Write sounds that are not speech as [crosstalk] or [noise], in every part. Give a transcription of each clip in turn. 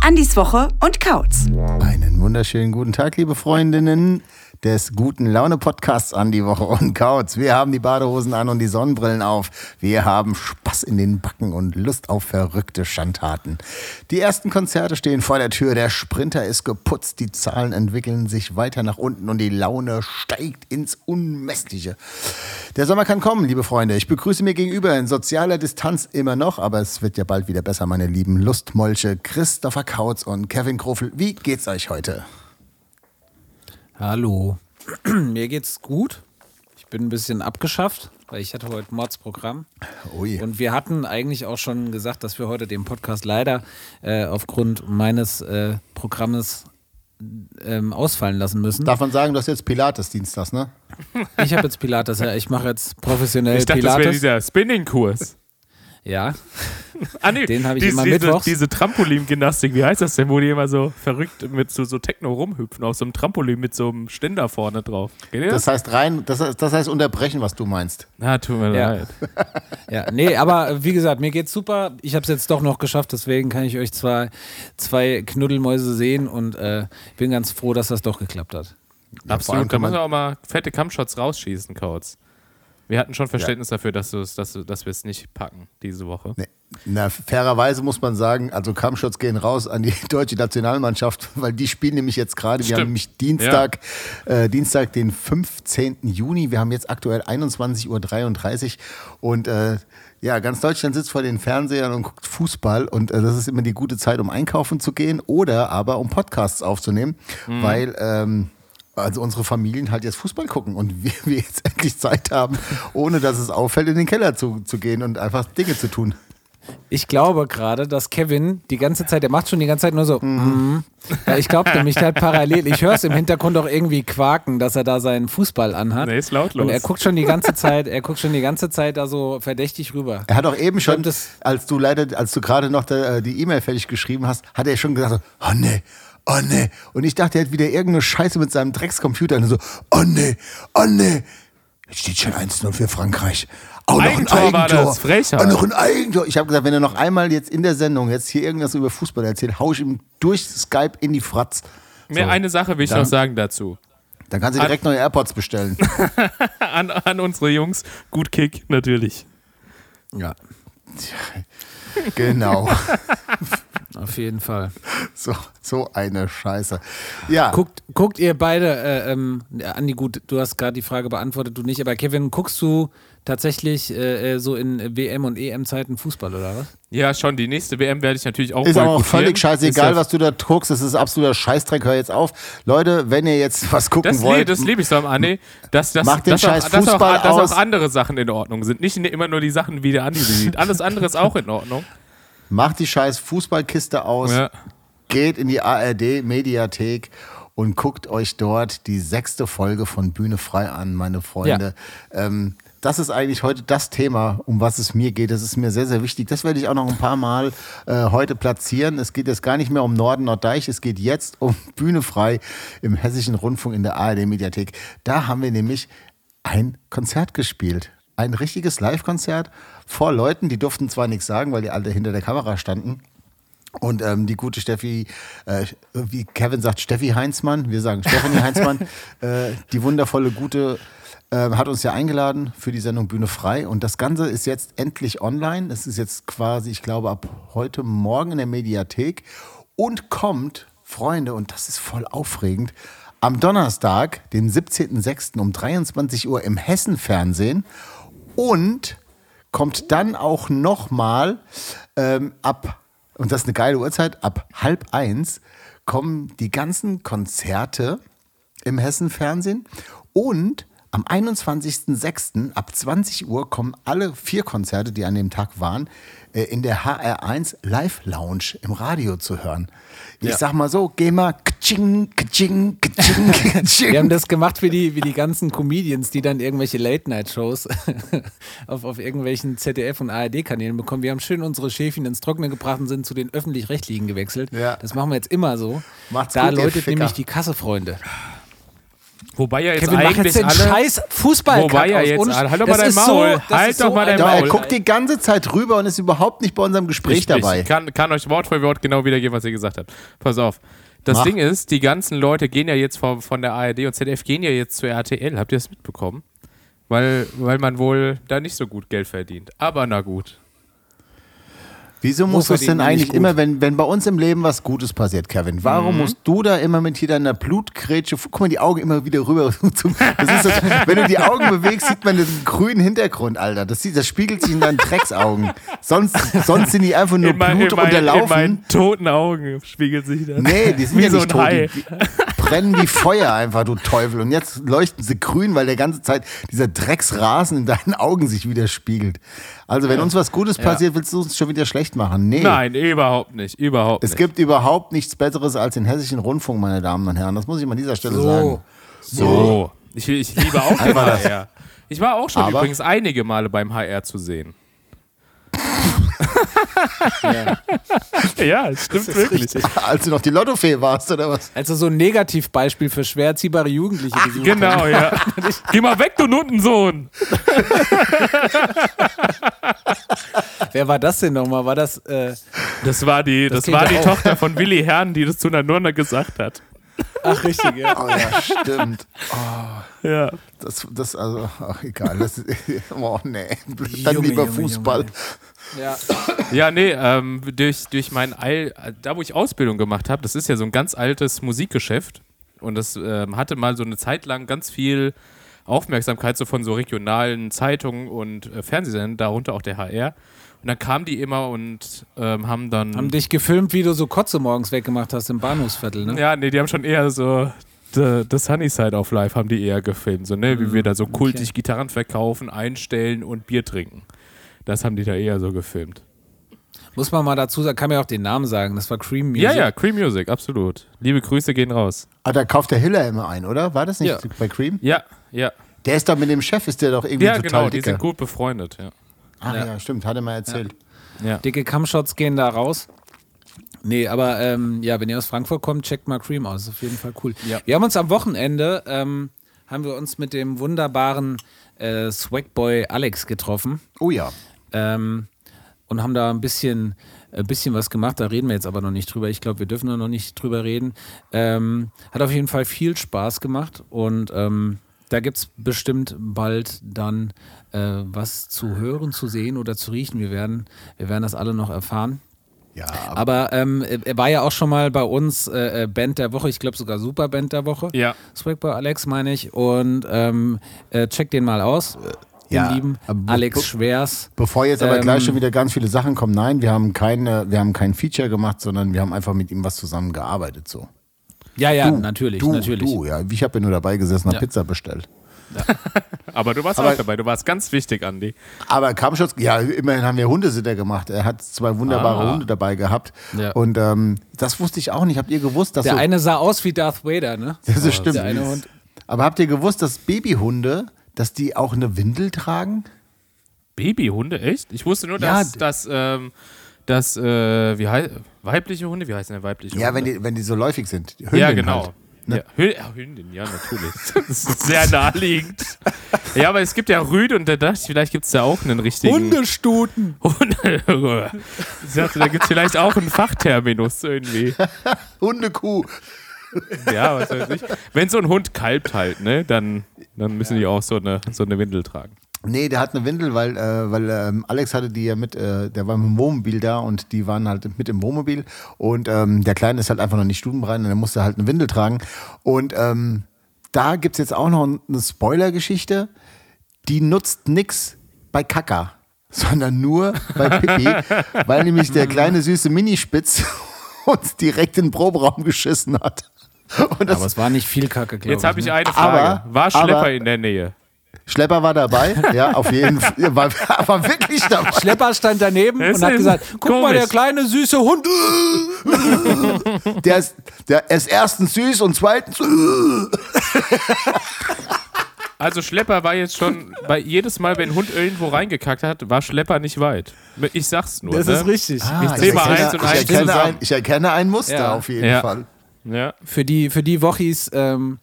Andis Woche und Kautz. Einen wunderschönen guten Tag, liebe Freundinnen des guten Laune Podcasts an die Woche und Kautz. Wir haben die Badehosen an und die Sonnenbrillen auf. Wir haben Spaß in den Backen und Lust auf verrückte Schandtaten. Die ersten Konzerte stehen vor der Tür. Der Sprinter ist geputzt. Die Zahlen entwickeln sich weiter nach unten und die Laune steigt ins Unmessliche. Der Sommer kann kommen, liebe Freunde. Ich begrüße mir gegenüber in sozialer Distanz immer noch, aber es wird ja bald wieder besser, meine lieben Lustmolche, Christopher Kautz und Kevin Krofel. Wie geht's euch heute? Hallo. [clears throat] Mir geht's gut. Ich bin ein bisschen abgeschafft, weil ich hatte heute Mordsprogramm. Ui. Und wir hatten eigentlich auch schon gesagt, dass wir heute den Podcast leider äh, aufgrund meines äh, Programmes ähm, ausfallen lassen müssen. Darf man sagen, du hast jetzt Pilates dienstags, ne? Ich habe jetzt Pilates, ja. Ich mache jetzt professionell Ich dachte, das wäre Pilates. dieser Spinning-Kurs. Ja. Ah, nee, Den hab ich diese, immer diese, mittwochs. diese Trampolin-Gymnastik, wie heißt das denn, wo die immer so verrückt mit so, so Techno rumhüpfen auf so einem Trampolin mit so einem Ständer vorne drauf. Das das? heißt rein, das heißt, das heißt unterbrechen, was du meinst. Na, tut mir Ja. leid. Ja, nee, aber äh, wie gesagt, mir geht's super. Ich habe es jetzt doch noch geschafft, deswegen kann ich euch zwei, zwei Knuddelmäuse sehen und äh, bin ganz froh, dass das doch geklappt hat. allem Absolut. Da kann muss man- man auch mal fette Kampfshots rausschießen, Kautz. Wir hatten schon Verständnis dafür, dass, dass, dass wir es nicht packen diese Woche. Nee. Na, fairerweise muss man sagen, also Kampfshots gehen raus an die [laughs] deutsche Nationalmannschaft, weil die spielen nämlich jetzt gerade, wir haben nämlich Dienstag, äh, Dienstag, den 15. Juni, wir haben jetzt aktuell 21.33 Uhr und äh, ja, ganz Deutschland sitzt vor den Fernsehern und guckt Fußball und äh, das ist immer die gute Zeit, um einkaufen zu gehen oder aber um Podcasts aufzunehmen, Mhm. weil ähm, also unsere Familien halt jetzt Fußball gucken und wir, wir jetzt [laughs] endlich Zeit haben, ohne dass es auffällt, in den Keller zu, zu gehen und einfach Dinge zu tun. Ich glaube gerade, dass Kevin die ganze Zeit, der macht schon die ganze Zeit nur so, mhm. Weil ich glaube nämlich halt parallel, ich höre es im Hintergrund auch irgendwie quaken, dass er da seinen Fußball anhat. Nee, ist lautlos. Und er guckt schon die ganze Zeit, er guckt schon die ganze Zeit da so verdächtig rüber. Er hat auch eben schon, glaub, als du leider, als du gerade noch äh, die E-Mail fertig geschrieben hast, hat er schon gesagt, so, oh nee, oh nee. Und ich dachte, er hat wieder irgendeine Scheiße mit seinem Dreckscomputer und so, oh nee, oh nee. Jetzt steht schon 1-0 für Frankreich. Auch noch ein Eigentor Eigentor. war das, Frechheit. Auch noch ein Eigentor. Ich habe gesagt, wenn er noch einmal jetzt in der Sendung jetzt hier irgendwas über Fußball erzählt, hau ich ihm durch Skype in die Fratz. So, eine Sache will ich dann- noch sagen dazu. Dann kannst du direkt neue AirPods bestellen. [laughs] An, an unsere Jungs, gut Kick, natürlich. ja. Genau. [laughs] Auf jeden Fall. [laughs] So, so eine Scheiße. Ja. Guckt, guckt ihr beide, äh, ähm, Andi, gut, du hast gerade die Frage beantwortet, du nicht, aber Kevin, guckst du tatsächlich äh, äh, so in WM- und EM-Zeiten Fußball oder was? Ja, schon, die nächste WM werde ich natürlich auch Ist aber auch völlig scheißegal, was du da guckst. Das ist absoluter Scheißdreck. Hör jetzt auf. Leute, wenn ihr jetzt was gucken Das, wollt. nee, das liebe ich so am Andi, dass, dass, Macht den dass, scheiß auch, dass, auch, Fußball dass auch andere Sachen in Ordnung sind. Nicht immer nur die Sachen, wie der Andi sie sieht. Alles andere ist auch in Ordnung. [laughs] macht die scheiß Fußballkiste aus. Ja. Geht in die ARD Mediathek und guckt euch dort die sechste Folge von Bühne frei an, meine Freunde. Ähm, das ist eigentlich heute das Thema, um was es mir geht. Das ist mir sehr, sehr wichtig. Das werde ich auch noch ein paar Mal äh, heute platzieren. Es geht jetzt gar nicht mehr um Norden, Norddeich. Es geht jetzt um [laughs] Bühne frei im Hessischen Rundfunk in der ARD Mediathek. Da haben wir nämlich ein Konzert gespielt. Ein richtiges Live-Konzert vor Leuten, die durften zwar nichts sagen, weil die alle hinter der Kamera standen. Und ähm, die gute Steffi, äh, wie Kevin sagt, Steffi Heinzmann, wir sagen Stefanie [laughs] Heinzmann, äh, die wundervolle gute, äh, hat uns ja eingeladen für die Sendung Bühne frei. Und das Ganze ist jetzt endlich online. Es ist jetzt quasi, ich glaube, ab heute Morgen in der Mediathek und kommt, Freunde, und das ist voll aufregend, am Donnerstag, dem 17.06. um 23 Uhr im Hessen-Fernsehen und kommt dann auch nochmal ähm, ab, und das ist eine geile Uhrzeit, ab halb eins kommen die ganzen Konzerte im Hessen-Fernsehen. Und Am 21.06. ab 20 Uhr kommen alle vier Konzerte, die an dem Tag waren, äh, in der HR1 Live Lounge im Radio zu hören. Ich Ja. sag mal so, geh mal kaching, kaching, kaching, kaching. [laughs] Wir haben das gemacht wie die, wie die ganzen Comedians, die dann irgendwelche Late-Night-Shows [laughs] auf, auf irgendwelchen ZDF- und ARD-Kanälen bekommen. Wir haben schön unsere Schäfchen ins Trockene gebracht und sind zu den Öffentlich-Rechtlichen gewechselt. Ja. Das machen wir jetzt immer so. Macht's da gut, läutet nämlich die Kasse, Freunde. Wobei ja jetzt Kevin, mach jetzt eigentlich den alle. scheiß fußball Wobei ja jetzt alle- halt doch mal dein so, Maul. das Halt doch so mal dein ein- Doch, er Maul. guckt die ganze Zeit rüber und ist überhaupt nicht bei unserem Gespräch ich, dabei. Ich kann, kann euch Wort für Wort genau wiedergeben, was ihr gesagt habt. Pass auf. Das Mach. Ding ist, die ganzen Leute gehen ja jetzt von, von der ARD und ZDF gehen ja jetzt zur RTL. Habt ihr das mitbekommen? Weil, weil man wohl da nicht so gut Geld verdient. Aber na gut. Wieso muss es verdient denn eigentlich immer, wenn, wenn bei uns im Leben was Gutes passiert, Kevin, Mhm. warum musst du da immer mit hier deiner Blutgrätsche, guck mal die Augen immer wieder rüber. [laughs] Das das, wenn du die Augen bewegst, sieht man den grünen Hintergrund, Alter. Das, sieht, das spiegelt sich in deinen Drecksaugen. Sonst, sonst sind die einfach nur In, mein, Blut in, mein, in unterlaufen. meinen toten Augen spiegelt sich das. Nee, die sind Wie ja so nicht tot. Brennen wie Feuer einfach, du Teufel. Und jetzt leuchten sie grün, weil der ganze Zeit dieser Drecksrasen in deinen Augen sich widerspiegelt. Also, wenn uns was Gutes passiert, willst du uns schon wieder schlecht machen? Nee. Nein, überhaupt nicht. Überhaupt Es nicht. gibt überhaupt nichts Besseres als den hessischen Rundfunk, meine Damen und Herren. Das muss ich mal an dieser Stelle So. sagen. So. Ich, ich liebe auch den. HR. Ich war auch schon Aber- übrigens einige Male beim HR zu sehen. [laughs] [laughs] ja, es stimmt wirklich. [laughs] Als du noch die Lottofee warst, oder was? Also so ein Negativbeispiel für schwer erziehbare Jugendliche gesucht. Genau, ja. Geh mal weg, du Nuttensohn. [laughs] Wer war das denn nochmal? War das, äh, Das war die, das, klingt war die auch- Tochter von Willi Herrn, die das zu einer Nonne gesagt hat. ach richtig, ja. Oh ja, stimmt. Ja. Das, das also, ach, egal. Das, oh nee. Dann Junge, lieber Junge, Fußball. Junge. Ja. Ja, nee, ähm, durch, durch mein All, da wo ich Ausbildung gemacht habe, das ist ja so ein ganz altes Musikgeschäft und das ähm, hatte mal so eine Zeit lang ganz viel Aufmerksamkeit so von so regionalen Zeitungen und äh, Fernsehsendern, darunter auch der HR. Und dann kamen die immer und ähm, haben dann. Haben dich gefilmt, wie du so Kotze morgens weggemacht hast im Bahnhofsviertel, ne? ja, nee, die haben schon eher so the- das Sunnyside of Life haben die eher gefilmt, so, ne, wie wir da so kultig Gitarren verkaufen, einstellen und Bier trinken. Das haben die da eher so gefilmt. Muss man mal dazu sagen, kann mir auch den Namen sagen. Das war Cream Music. Ja, ja, Cream Music, absolut. Liebe Grüße gehen raus. Ah, da kauft der Hiller immer ein, oder? War das nicht Ja. bei Cream? Ja, ja. Der ist doch mit dem Chef, ist der doch irgendwie Ja, total genau, die sind gut befreundet, ja. Ach ja. stimmt, hat er mal erzählt. ja. Dicke Cumshots gehen da raus. Nee, aber ähm, ja, wenn ihr aus Frankfurt kommt, checkt mal Cream aus. Ist auf jeden Fall cool. Ja. Wir haben uns am Wochenende, ähm, haben wir uns mit dem wunderbaren äh, Swagboy Alex getroffen. Oh ja. Ähm, und haben da ein bisschen, ein bisschen was gemacht. Da reden wir jetzt aber noch nicht drüber. Ich glaube, wir dürfen da noch nicht drüber reden. Ähm, hat auf jeden Fall viel Spaß gemacht und ähm, da gibt es bestimmt bald dann äh, was zu hören, zu sehen oder zu riechen. Wir werden, wir werden das alle noch erfahren. Ja, Aber ähm, er war ja auch schon mal bei uns äh, äh, Band der Woche, ich glaube sogar Superband der Woche. Ja. Swagboy Alex meine ich. Und ähm, äh, check den mal aus. Den Ja, lieben Alex be- Schwers. Bevor jetzt aber Ähm, gleich schon wieder ganz viele Sachen kommen, nein, wir haben keine, wir haben kein Feature gemacht, sondern wir haben einfach mit ihm was zusammengearbeitet so. Ja, ja, Du, natürlich, du, natürlich. Du, ja, ich habe ja nur dabei gesessen, habe Ja. Pizza bestellt. [laughs] Aber du warst Aber- auch dabei, du warst ganz wichtig, Andi. Aber Kampfschutz, ja, immerhin haben wir Hundesitter gemacht. Er hat zwei wunderbare Ah. Hunde dabei gehabt. Ja. Und ähm, das wusste ich auch nicht. Habt ihr gewusst, dass Der so, eine sah aus wie Darth Vader, ne? das ist stimmt. Der eine Hund. Aber habt ihr gewusst, dass Babyhunde, dass die auch eine Windel tragen? Babyhunde, echt? Ich wusste nur, Ja, dass, d- dass, ähm, dass äh, wie heißt, weibliche Hunde, wie heißen denn weibliche Ja, Hunde? wenn die, wenn die so läufig sind. Hündin ja, genau. Halt. Ne? Ja, Hü ja, Hündin, ja, natürlich. [laughs] Das ist sehr naheliegend. ja, aber es gibt ja Rüd und da dachte ich, vielleicht gibt es da auch einen richtigen. Hundestuten. Hunde. [laughs] Ich dachte, da gibt es vielleicht auch einen Fachterminus irgendwie. [laughs] Hundekuh. Ja, was weiß ich. Wenn so ein Hund kalbt halt, ne, dann, dann müssen die auch so eine, so eine Windel tragen. Nee, der hat eine Windel, weil, äh, weil ähm, Alex hatte die ja mit, äh, der war mit dem Wohnmobil da und die waren halt mit im Wohnmobil und ähm, der Kleine ist halt einfach noch nicht stubenbereit und er musste halt eine Windel tragen. Und ähm, da gibt es jetzt auch noch eine Spoiler-Geschichte, die nutzt nix bei Kaka, [laughs] sondern nur bei Pippi, weil nämlich der kleine süße Minispitz [laughs] uns direkt in den Proberaum geschissen hat. Und das, Aber es war nicht viel Kacke, glaube Jetzt habe ich ne? eine Frage. Aber- War Schlepper aber- in der Nähe? Schlepper war dabei, [laughs] ja, auf jeden Fall. War, [laughs] war wirklich dabei. Schlepper stand daneben Das und hat gesagt: Guck mal, komisch. der kleine süße Hund. [laughs] Der ist, der ist erstens süß und zweitens. Also Schlepper war jetzt schon, bei jedes Mal, wenn ein Hund irgendwo reingekackt hat, war Schlepper nicht weit. Ich sag's nur. Das ne? ist richtig. Ah, zähl mal erkenne- eins und ich eins erkenne, ein, ich erkenne ein Muster Ja. auf jeden Ja. Fall. Ja. Für die, für die Wochis, ähm,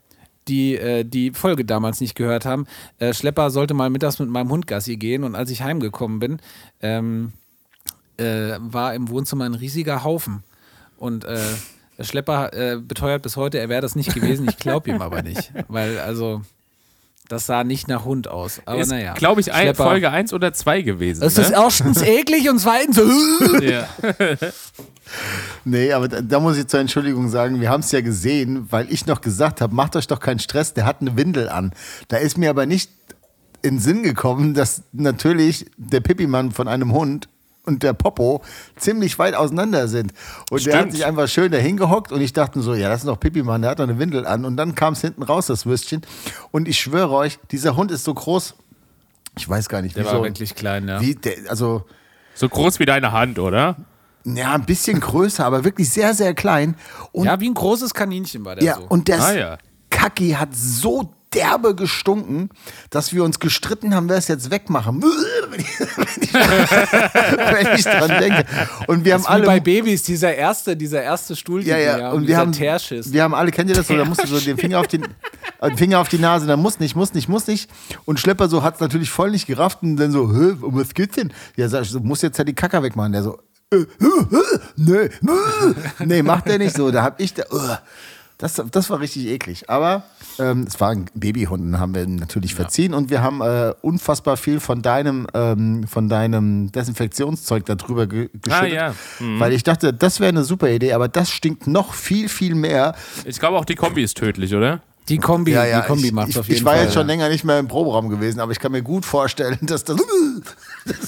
die äh, die Folge damals nicht gehört haben, äh, Schlepper sollte mal mittags mit meinem Hund Gassi gehen und als ich heimgekommen bin, ähm, äh, war im Wohnzimmer ein riesiger Haufen. Und äh, Schlepper äh, beteuert bis heute, er wäre das nicht gewesen. Ich glaube ihm aber nicht. [laughs] Weil, also, das sah nicht nach Hund aus. Aber Ist, naja. glaube ich, ein, Folge 1 oder 2 gewesen. Es ist ne? erstens [laughs] eklig und zweitens. [laughs] ja. Nee, aber da, da muss ich zur Entschuldigung sagen, wir haben es ja gesehen, weil ich noch gesagt habe, macht euch doch keinen Stress, der hat eine Windel an. Da ist mir aber nicht in den Sinn gekommen, dass natürlich der Pippimann von einem Hund und der Popo ziemlich weit auseinander sind. Und der hat Stimmt. sich einfach schön dahin gehockt und ich dachte so, ja, das ist doch Pippimann, der hat doch eine Windel an. Und dann kam es hinten raus, das Würstchen. Und ich schwöre euch, dieser Hund ist so groß, ich weiß gar nicht, Der wie war so, wirklich klein, ja. wie der, also So groß wie deine Hand, oder? ja, ein bisschen größer, aber wirklich sehr, sehr klein. Und Ja, wie ein großes Kaninchen war der Ja, so. und der Ah, ja. Kacki hat so derbe gestunken, dass wir uns gestritten haben, wer es jetzt wegmachen. [laughs] Wenn ich, wenn ich, wenn ich dran denke. Und wir haben Das ist wie bei alle. Babys, dieser erste, dieser erste Stuhl, Ja, ja, und wir haben, Teerschiss. wir haben alle, kennt ihr das so, da musst du so den Finger auf, den, [laughs] äh, den Finger auf die Nase, dann muss nicht, muss nicht, muss nicht. Und Schlepper so hat es natürlich voll nicht gerafft und dann so, um was geht's denn? Ja, sag ich, so, muss jetzt ja die Kacker wegmachen. Der so, äh, hö, hö, nee, äh, nee, macht er nicht so. Da hab ich da, uh, das, das war richtig eklig. Aber ähm, es war ein Babyhund, den haben wir natürlich verziehen und wir haben äh, unfassbar viel von deinem, ähm, von deinem Desinfektionszeug darüber ge geschüttet. ja. Weil ich dachte, das wäre eine super Idee, aber das stinkt noch viel, viel mehr. Ich glaube auch die Kombi ist tödlich, oder? Die Kombi, die Kombi ich, macht ich, auf jeden ich war Fall. jetzt schon ja. länger nicht mehr im Proberaum gewesen, aber ich kann mir gut vorstellen, dass das.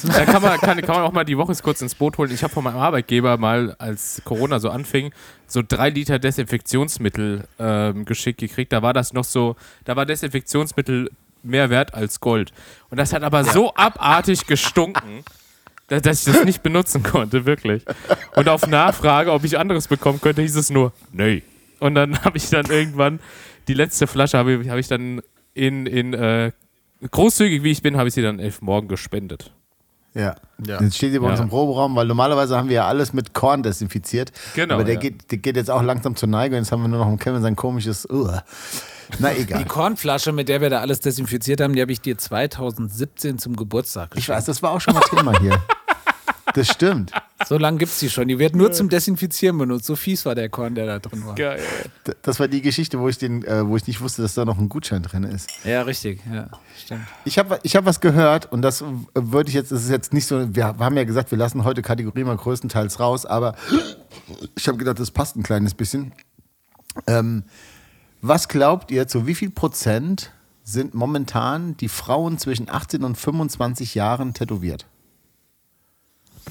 Da kann man, kann, kann man auch mal die Woche kurz ins Boot holen. Ich habe von meinem Arbeitgeber mal, als Corona so anfing, so drei Liter Desinfektionsmittel ähm, geschickt gekriegt. Da war das noch so, da war Desinfektionsmittel mehr wert als Gold. Und das hat aber so abartig gestunken, da- dass ich das nicht benutzen konnte, wirklich. Und auf Nachfrage, ob ich anderes bekommen könnte, hieß es nur, nee. Und dann [laughs] habe ich dann irgendwann, die letzte Flasche habe ich, hab ich dann in, in äh, großzügig wie ich bin, habe ich sie dann elf morgen gespendet. Ja. Ja. Jetzt steht sie bei uns Ja. im Proberaum, weil normalerweise haben wir ja alles mit Korn desinfiziert. Genau, Aber der, ja. geht, der geht jetzt auch langsam zur Neigung. Jetzt haben wir nur noch im Kevin sein komisches. Uh. Na egal. Die Kornflasche, mit der wir da alles desinfiziert haben, die habe ich dir 2017 zum Geburtstag Ich geschenkt. weiß, das war auch schon mal Thema hier. [laughs] Das stimmt. So lange gibt es die schon. Die wird nur zum Desinfizieren benutzt. So fies war der Korn, der da drin war. Geil. Das war die Geschichte, wo ich, den, äh, wo ich nicht wusste, dass da noch ein Gutschein drin ist. Ja, richtig. Ja, stimmt. Ich habe ich hab was gehört und das würde ich jetzt, das ist jetzt nicht so, wir haben ja gesagt, wir lassen heute Kategorie mal größtenteils raus, aber ich habe gedacht, das passt ein kleines bisschen. Ähm, was glaubt ihr, zu wie viel Prozent sind momentan die Frauen zwischen 18 und 25 Jahren tätowiert?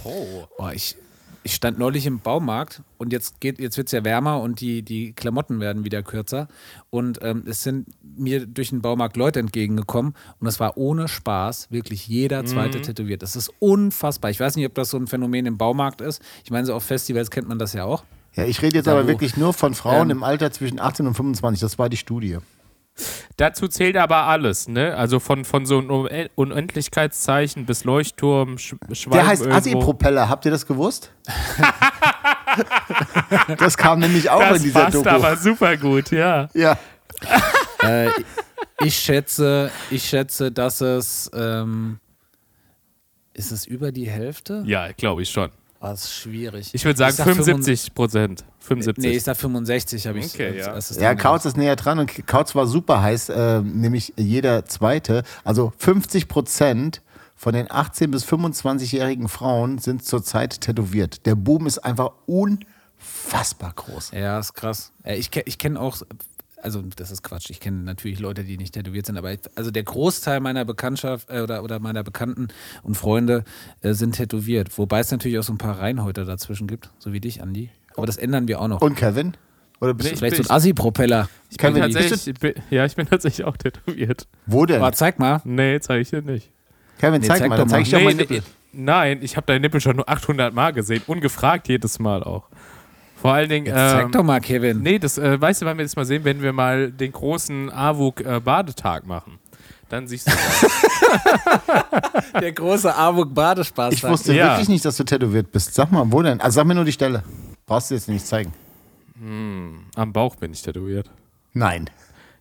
Boah, ich, ich stand neulich im Baumarkt und jetzt, geht, jetzt wird es ja wärmer und die, die Klamotten werden wieder kürzer. Und ähm, es sind mir durch den Baumarkt Leute entgegengekommen und das war ohne Spaß wirklich jeder zweite tätowiert. Das ist unfassbar. Ich weiß nicht, ob das so ein Phänomen im Baumarkt ist. Ich meine, so auf Festivals kennt man das ja auch. Ja, ich rede jetzt Ja, aber wo? wirklich nur von Frauen Ähm. im Alter zwischen 18 und 25. Das war die Studie. Dazu zählt aber alles, ne? Also von, von so einem Un- Unendlichkeitszeichen bis Leuchtturm, Sch Schwein Der heißt. Assi-Propeller. Habt ihr das gewusst? [laughs] das kam nämlich auch Das in dieser passt Doku. aber super gut, ja. Ja. [laughs] Äh, ich schätze, ich schätze, dass es ähm, ist es über die Hälfte? Ja, glaube ich schon. War es schwierig. Ich würde sagen sag 75 Prozent. 75. Nee, ich sag 65 habe ich. Okay, ja. Ja, Kautz ist näher dran und Kautz war super heiß, äh, nämlich jeder zweite. Also 50 Prozent von den 18- bis 25-jährigen Frauen sind zurzeit tätowiert. Der Boom ist einfach unfassbar groß. Ja, ist krass. Äh, Ich, ich kenne auch, also das ist Quatsch, ich kenne natürlich Leute, die nicht tätowiert sind, aber ich, also der Großteil meiner Bekanntschaft äh, oder, oder meiner Bekannten und Freunde äh, sind tätowiert. Wobei es natürlich auch so ein paar Reinhäuter dazwischen gibt, so wie dich, Andi. Aber das ändern wir auch noch. Und Kevin? Oder bist Nee, du, Vielleicht so ein Assi-Propeller. Ich bin tatsächlich, ich bin, ja, ich bin tatsächlich auch tätowiert. wo denn? Aber zeig mal. Nee, zeige ich dir nicht. Kevin, Nee, zeig, zeig mal, doch dann zeig mal. ich dir nee, mal Nippel. nein, ich habe deinen Nippel schon nur 800 Mal gesehen. Ungefragt jedes Mal auch. Vor allen Dingen. Jetzt zeig ähm, doch mal, Kevin. Nee, das äh, weißt du, wann wir das mal sehen, wenn wir mal den großen AWUG-Badetag machen. Dann siehst du das. [laughs] Der große Avuk-Badespaß. Ich wusste Ja. wirklich nicht, dass du tätowiert bist. Sag mal, wo denn? Also sag mir nur die Stelle. Brauchst du jetzt nicht zeigen. Am Bauch bin ich tätowiert. Nein.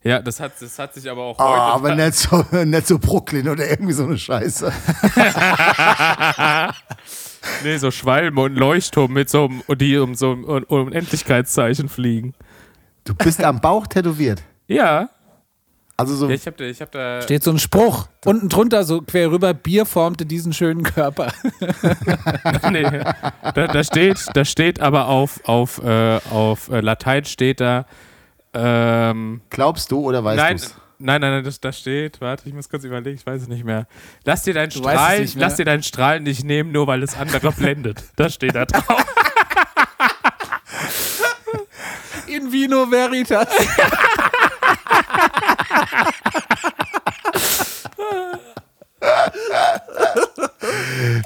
Ja, das hat, das hat sich aber auch Oh, heute. aber nicht so, [laughs] nicht so Brooklyn oder irgendwie so eine Scheiße. [laughs] Nee, so Schwalbe und Leuchtturm mit so einem, die um so ein Un- Unendlichkeitszeichen fliegen. Du bist am Bauch tätowiert. Ja. Also so. ja ich habe da, ich hab da Steht so ein Spruch. Unten drunter, so quer rüber, Bier formte diesen schönen Körper. [laughs] nee, da, da steht, da steht aber auf, auf, äh, auf äh, Latein steht da, ähm, glaubst du oder weißt nein, du's? Nein, nein, nein, das, da steht, warte, ich muss kurz überlegen, ich weiß es nicht mehr. Lass dir deinen Strahl, lass dir deinen Strahl nicht nehmen, nur weil es andere blendet. [laughs] Das steht da drauf. [laughs] In Vino Veritas. [laughs]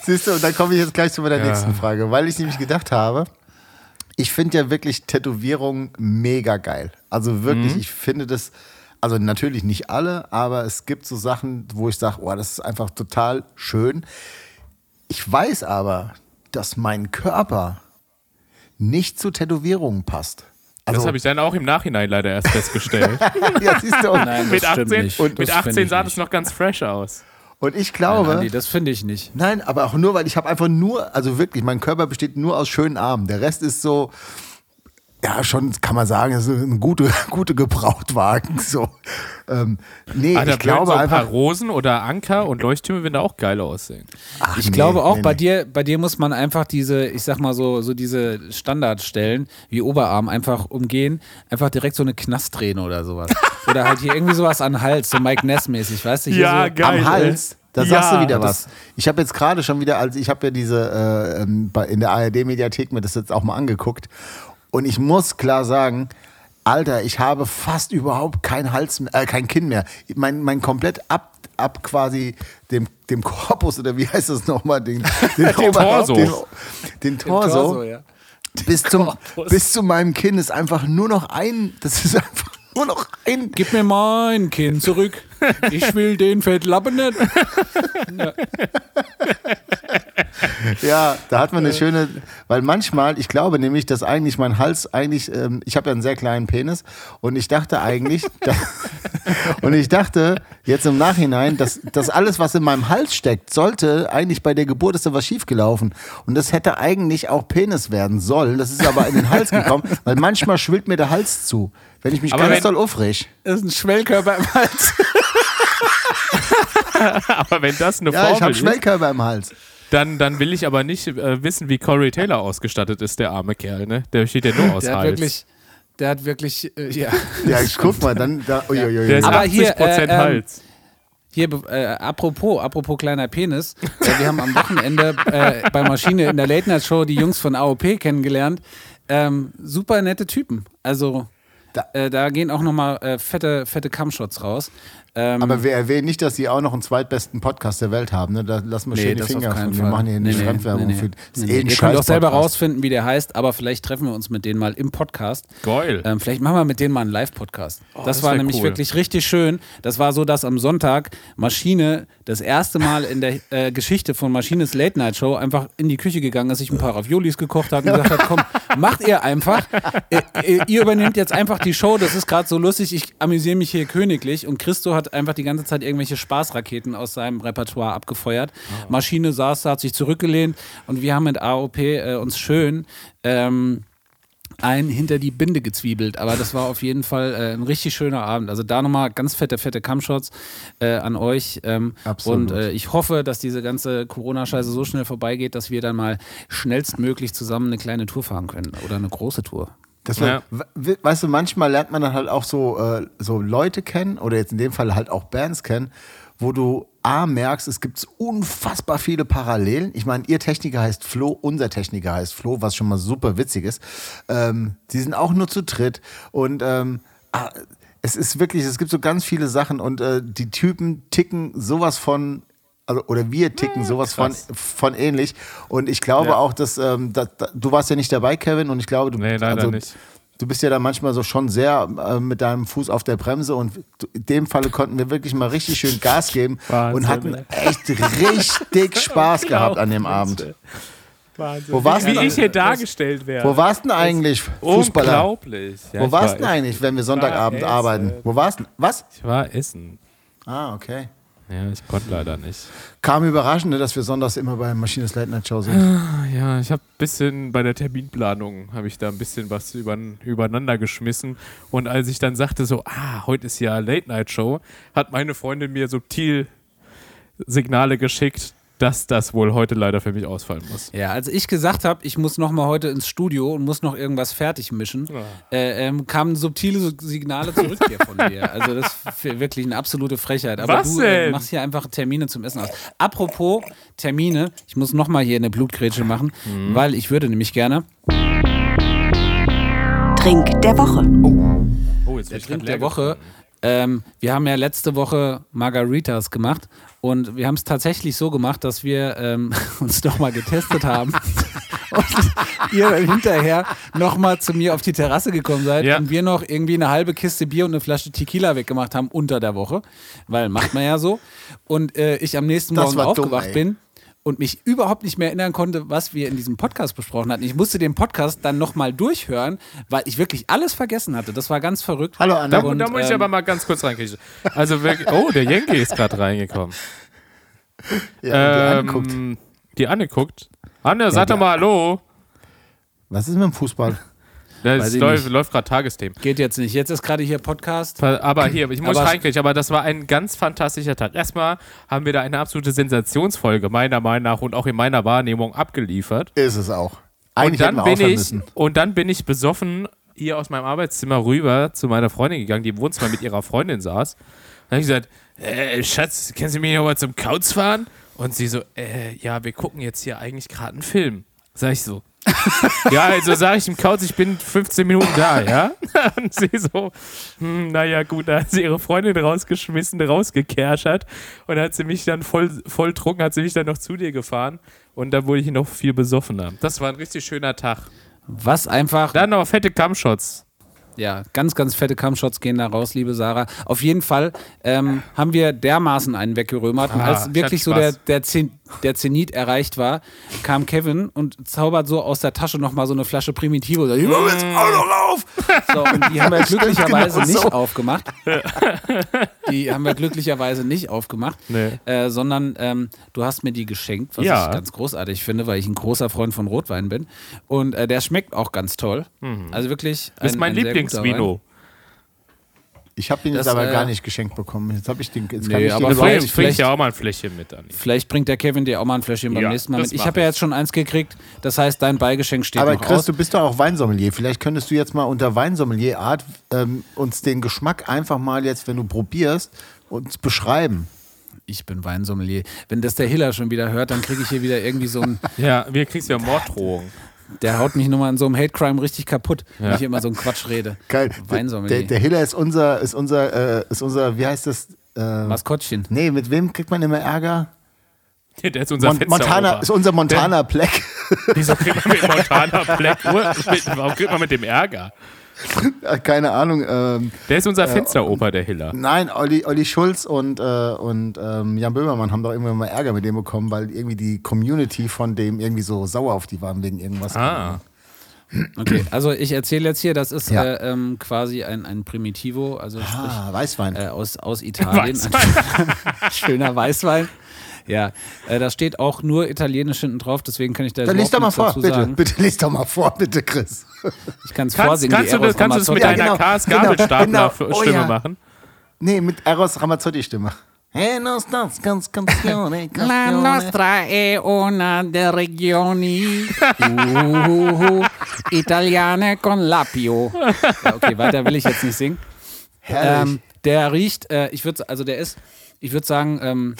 Siehst du, und dann komme ich jetzt gleich zu meiner Ja. nächsten Frage, weil ich nämlich gedacht habe, ich finde ja wirklich Tätowierungen mega geil. Also wirklich, ich finde das, also natürlich nicht alle, aber es gibt so Sachen, wo ich sage, oh, das ist einfach total schön. Ich weiß aber, dass mein Körper nicht zu Tätowierungen passt. Also, das habe ich dann auch im Nachhinein leider erst festgestellt. [laughs] ja, siehst du, und, Nein, das mit stimmt 18, nicht. und mit Das 18 find ich sah nicht. das noch ganz fresh aus. und ich glaube, Andi, das finde ich nicht. Nein, aber auch nur, weil ich habe einfach nur, also wirklich, mein Körper besteht nur aus schönen Armen. Der Rest ist so, ja, schon kann man sagen, das ist ein gute, [laughs] gute Gebrauchtwagen. So. Ähm, nee, da ich glaube so ein paar einfach. Rosen oder Anker und Leuchttürme würden da auch geil aussehen. Ach, Ich nee, glaube auch, nee, bei nee. dir, bei dir muss man einfach diese, ich sag mal so, so diese Standardstellen wie Oberarm einfach umgehen, einfach direkt so eine Knasträne oder sowas. [laughs] oder halt hier irgendwie sowas an Hals, so Mike Ness-mäßig, weißt du? Hier Ja, so, geil. Am Hals, da Ja, sagst du wieder was. Ich habe jetzt gerade schon wieder, also ich habe ja diese äh, ähm, bei- in der ARD-Mediathek mir das jetzt auch mal angeguckt. Und ich muss klar sagen, Alter, ich habe fast überhaupt kein Hals, äh, kein Kinn mehr. Mein, mein komplett ab, ab quasi dem, dem Korpus oder wie heißt das nochmal? Den, [laughs] den, Oberhaupt, Torso. Den, den Torso. Torso, ja. bis, zum, bis zu meinem Kinn ist einfach nur noch ein, das ist einfach nur noch ein. Gib mir mein Kind zurück. Ich will den Fettlappen nicht. [laughs] [laughs] Ja, da hat man eine schöne, weil manchmal, ich glaube nämlich, dass eigentlich mein Hals eigentlich, ähm, ich habe ja einen sehr kleinen Penis und ich dachte eigentlich, [laughs] da, und ich dachte jetzt im Nachhinein, dass das alles, was in meinem Hals steckt, sollte eigentlich bei der Geburt ist da was schiefgelaufen und das hätte eigentlich auch Penis werden sollen. Das ist aber in den Hals gekommen, [laughs] weil manchmal schwillt mir der Hals zu, wenn ich mich Aber ganz doll aufreg. Das ist ein Schwellkörper im Hals. Aber wenn das eine Ja, ich Formel habe ist, Schwellkörper im Hals. Dann, dann will ich aber nicht äh, wissen, wie Corey Taylor ausgestattet ist, der arme Kerl. Ne? Der besteht ja nur aus Der hat Hals. wirklich, der hat wirklich, äh, ja. [laughs] Ja, guck mal, dann da, uiuiui. der ist Aber 80% hier, äh, ähm, Hals. Hier, äh, apropos, apropos kleiner Penis. Äh, wir haben am Wochenende äh, bei Maschine in der Late Night Show die Jungs von AOP kennengelernt. Ähm, super nette Typen. Also, Da- äh, da gehen auch nochmal äh, fette, fette Cumshots raus. Ähm, Aber wir erwähnen nicht, dass sie auch noch einen zweitbesten Podcast der Welt haben. Ne? Da lassen wir schön die das Finger von. Wir machen hier nicht Nee, nee, Fremdwerbung nee, nee. für. Das Nee, eh nee. Ihr könnt auch selber rausfinden, wie der heißt, aber vielleicht treffen wir uns mit denen mal im Podcast. Geil. Ähm, vielleicht machen wir mit denen mal einen Live-Podcast. das, Oh, das war wär nämlich cool. wirklich richtig schön. Das war so, dass am Sonntag Maschine das erste Mal in der äh, Geschichte von Maschines Late Night Show einfach in die Küche gegangen ist, sich ein paar Raviolis gekocht hat und gesagt hat, komm, macht ihr einfach. Äh, äh, ihr übernehmt jetzt einfach die Show, das ist gerade so lustig, ich amüsiere mich hier königlich und Christo hat einfach die ganze Zeit irgendwelche Spaßraketen aus seinem Repertoire abgefeuert. Maschine saß, da, hat sich zurückgelehnt und wir haben mit AOP äh, uns schön ähm, ein hinter die Binde gezwiebelt. Aber das war auf jeden Fall äh, ein richtig schöner Abend. Also da nochmal ganz fette, fette Cumshots äh, an euch. Ähm, Absolut. Und äh, ich hoffe, dass diese ganze Corona-Scheiße so schnell vorbeigeht, dass wir dann mal schnellstmöglich zusammen eine kleine Tour fahren können. Oder eine große Tour. Das war, Ja. we- Weißt du, manchmal lernt man dann halt auch so, äh, so Leute kennen oder jetzt in dem Fall halt auch Bands kennen, wo du A merkst, es gibt unfassbar viele Parallelen. Ich meine, ihr Techniker heißt Flo, unser Techniker heißt Flo, was schon mal super witzig ist. Ähm, die sind auch nur zu dritt und ähm, ah, es ist wirklich, es gibt so ganz viele Sachen und äh, die Typen ticken sowas von also, oder wir ticken sowas von, von ähnlich. Und ich glaube Ja. auch, dass, ähm, da, da, du warst ja nicht dabei, Kevin, und ich glaube, du, Nee, also, du bist ja da manchmal so schon sehr äh, mit deinem Fuß auf der Bremse und du- in dem Falle konnten wir wirklich mal richtig schön Gas geben Wahnsinn, und hatten echt [laughs] richtig Spaß gehabt an dem Abend. Wahnsinn. Wo warst Wie du? ich hier dargestellt werde. Wo warst denn eigentlich, Fußballer? Unglaublich. Ja, Wo warst war- denn eigentlich, wenn wir Sonntagabend arbeiten? Wo warst du? Was? Ich war essen. Ah, okay. Ja, ich konnte leider nicht. Kam überraschend, ne, dass wir sonntags immer bei Maschines Late Night Show sind. Ah, Ja, ich habe ein bisschen bei der Terminplanung, habe ich da ein bisschen was über, übereinander geschmissen. Und als ich dann sagte so, ah, heute ist ja Late Night Show, hat meine Freundin mir subtil Signale geschickt, dass das wohl heute leider für mich ausfallen muss. Ja, als ich gesagt habe, ich muss noch mal heute ins Studio und muss noch irgendwas fertig mischen, äh, ähm, kamen subtile Signale zurück hier von dir. Also das ist wirklich eine absolute Frechheit. Aber Was du äh, machst hier einfach Termine zum Essen aus. Apropos Termine, ich muss noch mal hier eine Blutgrätsche machen, Mhm. weil ich würde nämlich gerne Trink der Woche. Oh, jetzt der Trink der Woche. Ähm, wir haben ja letzte Woche Margaritas gemacht und wir haben es tatsächlich so gemacht, dass wir ähm, [laughs] uns doch mal getestet haben [laughs] und ihr dann hinterher noch mal zu mir auf die Terrasse gekommen seid Ja. und wir noch irgendwie eine halbe Kiste Bier und eine Flasche Tequila weggemacht haben unter der Woche, weil macht man ja so. Und äh, ich am nächsten Das Morgen dumm, aufgewacht ey. bin und mich überhaupt nicht mehr erinnern konnte, was wir in diesem Podcast besprochen hatten. Ich musste den Podcast dann nochmal durchhören, weil ich wirklich alles vergessen hatte. Das war ganz verrückt. Hallo, Anna. Da, Und, da muss ich ähm, aber mal ganz kurz reinkriechen. Also wirklich, oh, der Yankee ist gerade reingekommen. [laughs] Ja, und die anguckt. Ähm, die Anne guckt. Anne, sag die doch mal Hallo. Was ist mit dem Fußball? Das ich läuft, läuft gerade Tagesthemen. Geht jetzt nicht. Jetzt ist gerade hier Podcast. Aber hier, ich muss reinkriegen, aber das war ein ganz fantastischer Tag. Erstmal haben wir da eine absolute Sensationsfolge, meiner Meinung nach und auch in meiner Wahrnehmung abgeliefert. Ist es auch. Und Eigentlich dann, bin ich, müssen. und dann bin ich besoffen hier aus meinem Arbeitszimmer rüber zu meiner Freundin gegangen, die im Wohnzimmer mit ihrer Freundin saß. Dann habe ich gesagt, äh, Schatz, kannst du mich noch mal zum Couch fahren? Und sie so, äh, ja, wir gucken jetzt hier eigentlich gerade einen Film. Sag ich so. Ja, also sage ich im Couch, ich bin 15 Minuten da, ja? [laughs] Und sie so, hm, naja, gut, da hat sie ihre Freundin rausgeschmissen, rausgekerschert und hat sie mich dann voll, voll trunken, hat sie mich dann noch zu dir gefahren und dann wurde ich noch viel besoffener. Das war ein richtig schöner Tag. Was einfach, Dann noch fette Cumshots. ja, ganz, ganz fette Cumshots gehen da raus, liebe Sarah. Auf jeden Fall ähm, haben wir dermaßen einen weggerömert. Und Ah, als ich wirklich so der, der, Zen, der Zenit erreicht war, kam Kevin und zaubert so aus der Tasche nochmal so eine Flasche Primitivo. Und sagt, ich mach jetzt auch noch auf! So, und die haben wir glücklicherweise genau nicht so. aufgemacht. Die haben wir glücklicherweise nicht aufgemacht, Nee. äh, sondern ähm, du hast mir die geschenkt, was Ja. ich ganz großartig finde, weil ich ein großer Freund von Rotwein bin. Und äh, der schmeckt auch ganz toll. Also wirklich. Das ist ein- mein ein Lieblingsvino. Ich habe ihn Das, jetzt aber äh, gar nicht geschenkt bekommen. Jetzt habe ich den. Jetzt Nee, kann ich aber den vielleicht- ja auch mal ein Fläschchen mit an. Vielleicht bringt der Kevin dir auch mal ein Fläschchen beim Ja, nächsten Mal mit. Ich habe ja jetzt schon eins gekriegt. Das heißt, dein Beigeschenk steht aber noch Chris, aus. du bist doch auch Weinsommelier. Vielleicht könntest du jetzt mal unter Weinsommelier-Art ähm, uns den Geschmack einfach mal jetzt, wenn du probierst, uns beschreiben. Ich bin Weinsommelier. Wenn das der Hiller schon wieder hört, dann kriege ich hier wieder irgendwie so ein. [laughs] Ja, wir kriegst ja Morddrohungen. Der haut mich nur mal in so einem Hate Crime richtig kaputt, wenn Ja. ich immer so einen Quatsch rede. Geil. Der, der Hiller ist unser, ist unser, äh, ist unser, wie heißt das? Äh, Maskottchen. nee, mit wem kriegt man immer Ärger? Der ist unser Mon Montana, ist unser Montana Black. Wieso kriegt man mit Montana Black warum kriegt man mit dem Ärger? [laughs] Keine Ahnung. Ähm, Der ist unser Fensteroper, der Hiller. nein, Olli, Olli Schulz und, äh, und ähm, Jan Böhmermann haben doch irgendwann mal Ärger mit dem bekommen, weil irgendwie die Community von dem irgendwie so sauer auf die waren wegen irgendwas. Ah, Okay, also ich erzähle jetzt hier, das ist Ja. äh, ähm, quasi ein, ein Primitivo, also sprich Ah, Weißwein. äh, aus, aus Italien. Ein [laughs] schöner Weißwein. Ja, äh, da steht auch nur Italienisch hinten drauf, deswegen kann ich da Dann lies überhaupt doch mal nichts vor, dazu bitte. sagen. Bitte lies doch mal vor, bitte, Chris. Ich kann es kannst, vorsingen. kannst, die du das, Eros kannst du das mit Ramazzotti. Ja, deiner genau, Cars genau, Gabelstapler genau. Oh, Stimme ja. machen? Nee, mit Eros Ramazzotti-Stimme. No stas cans- canzone, La nostra è una delle regioni uh, italiane con l'apio. Ja, okay, weiter will ich jetzt nicht singen. Ähm, der riecht, äh, ich würde, also der ist, ich würde sagen, ähm,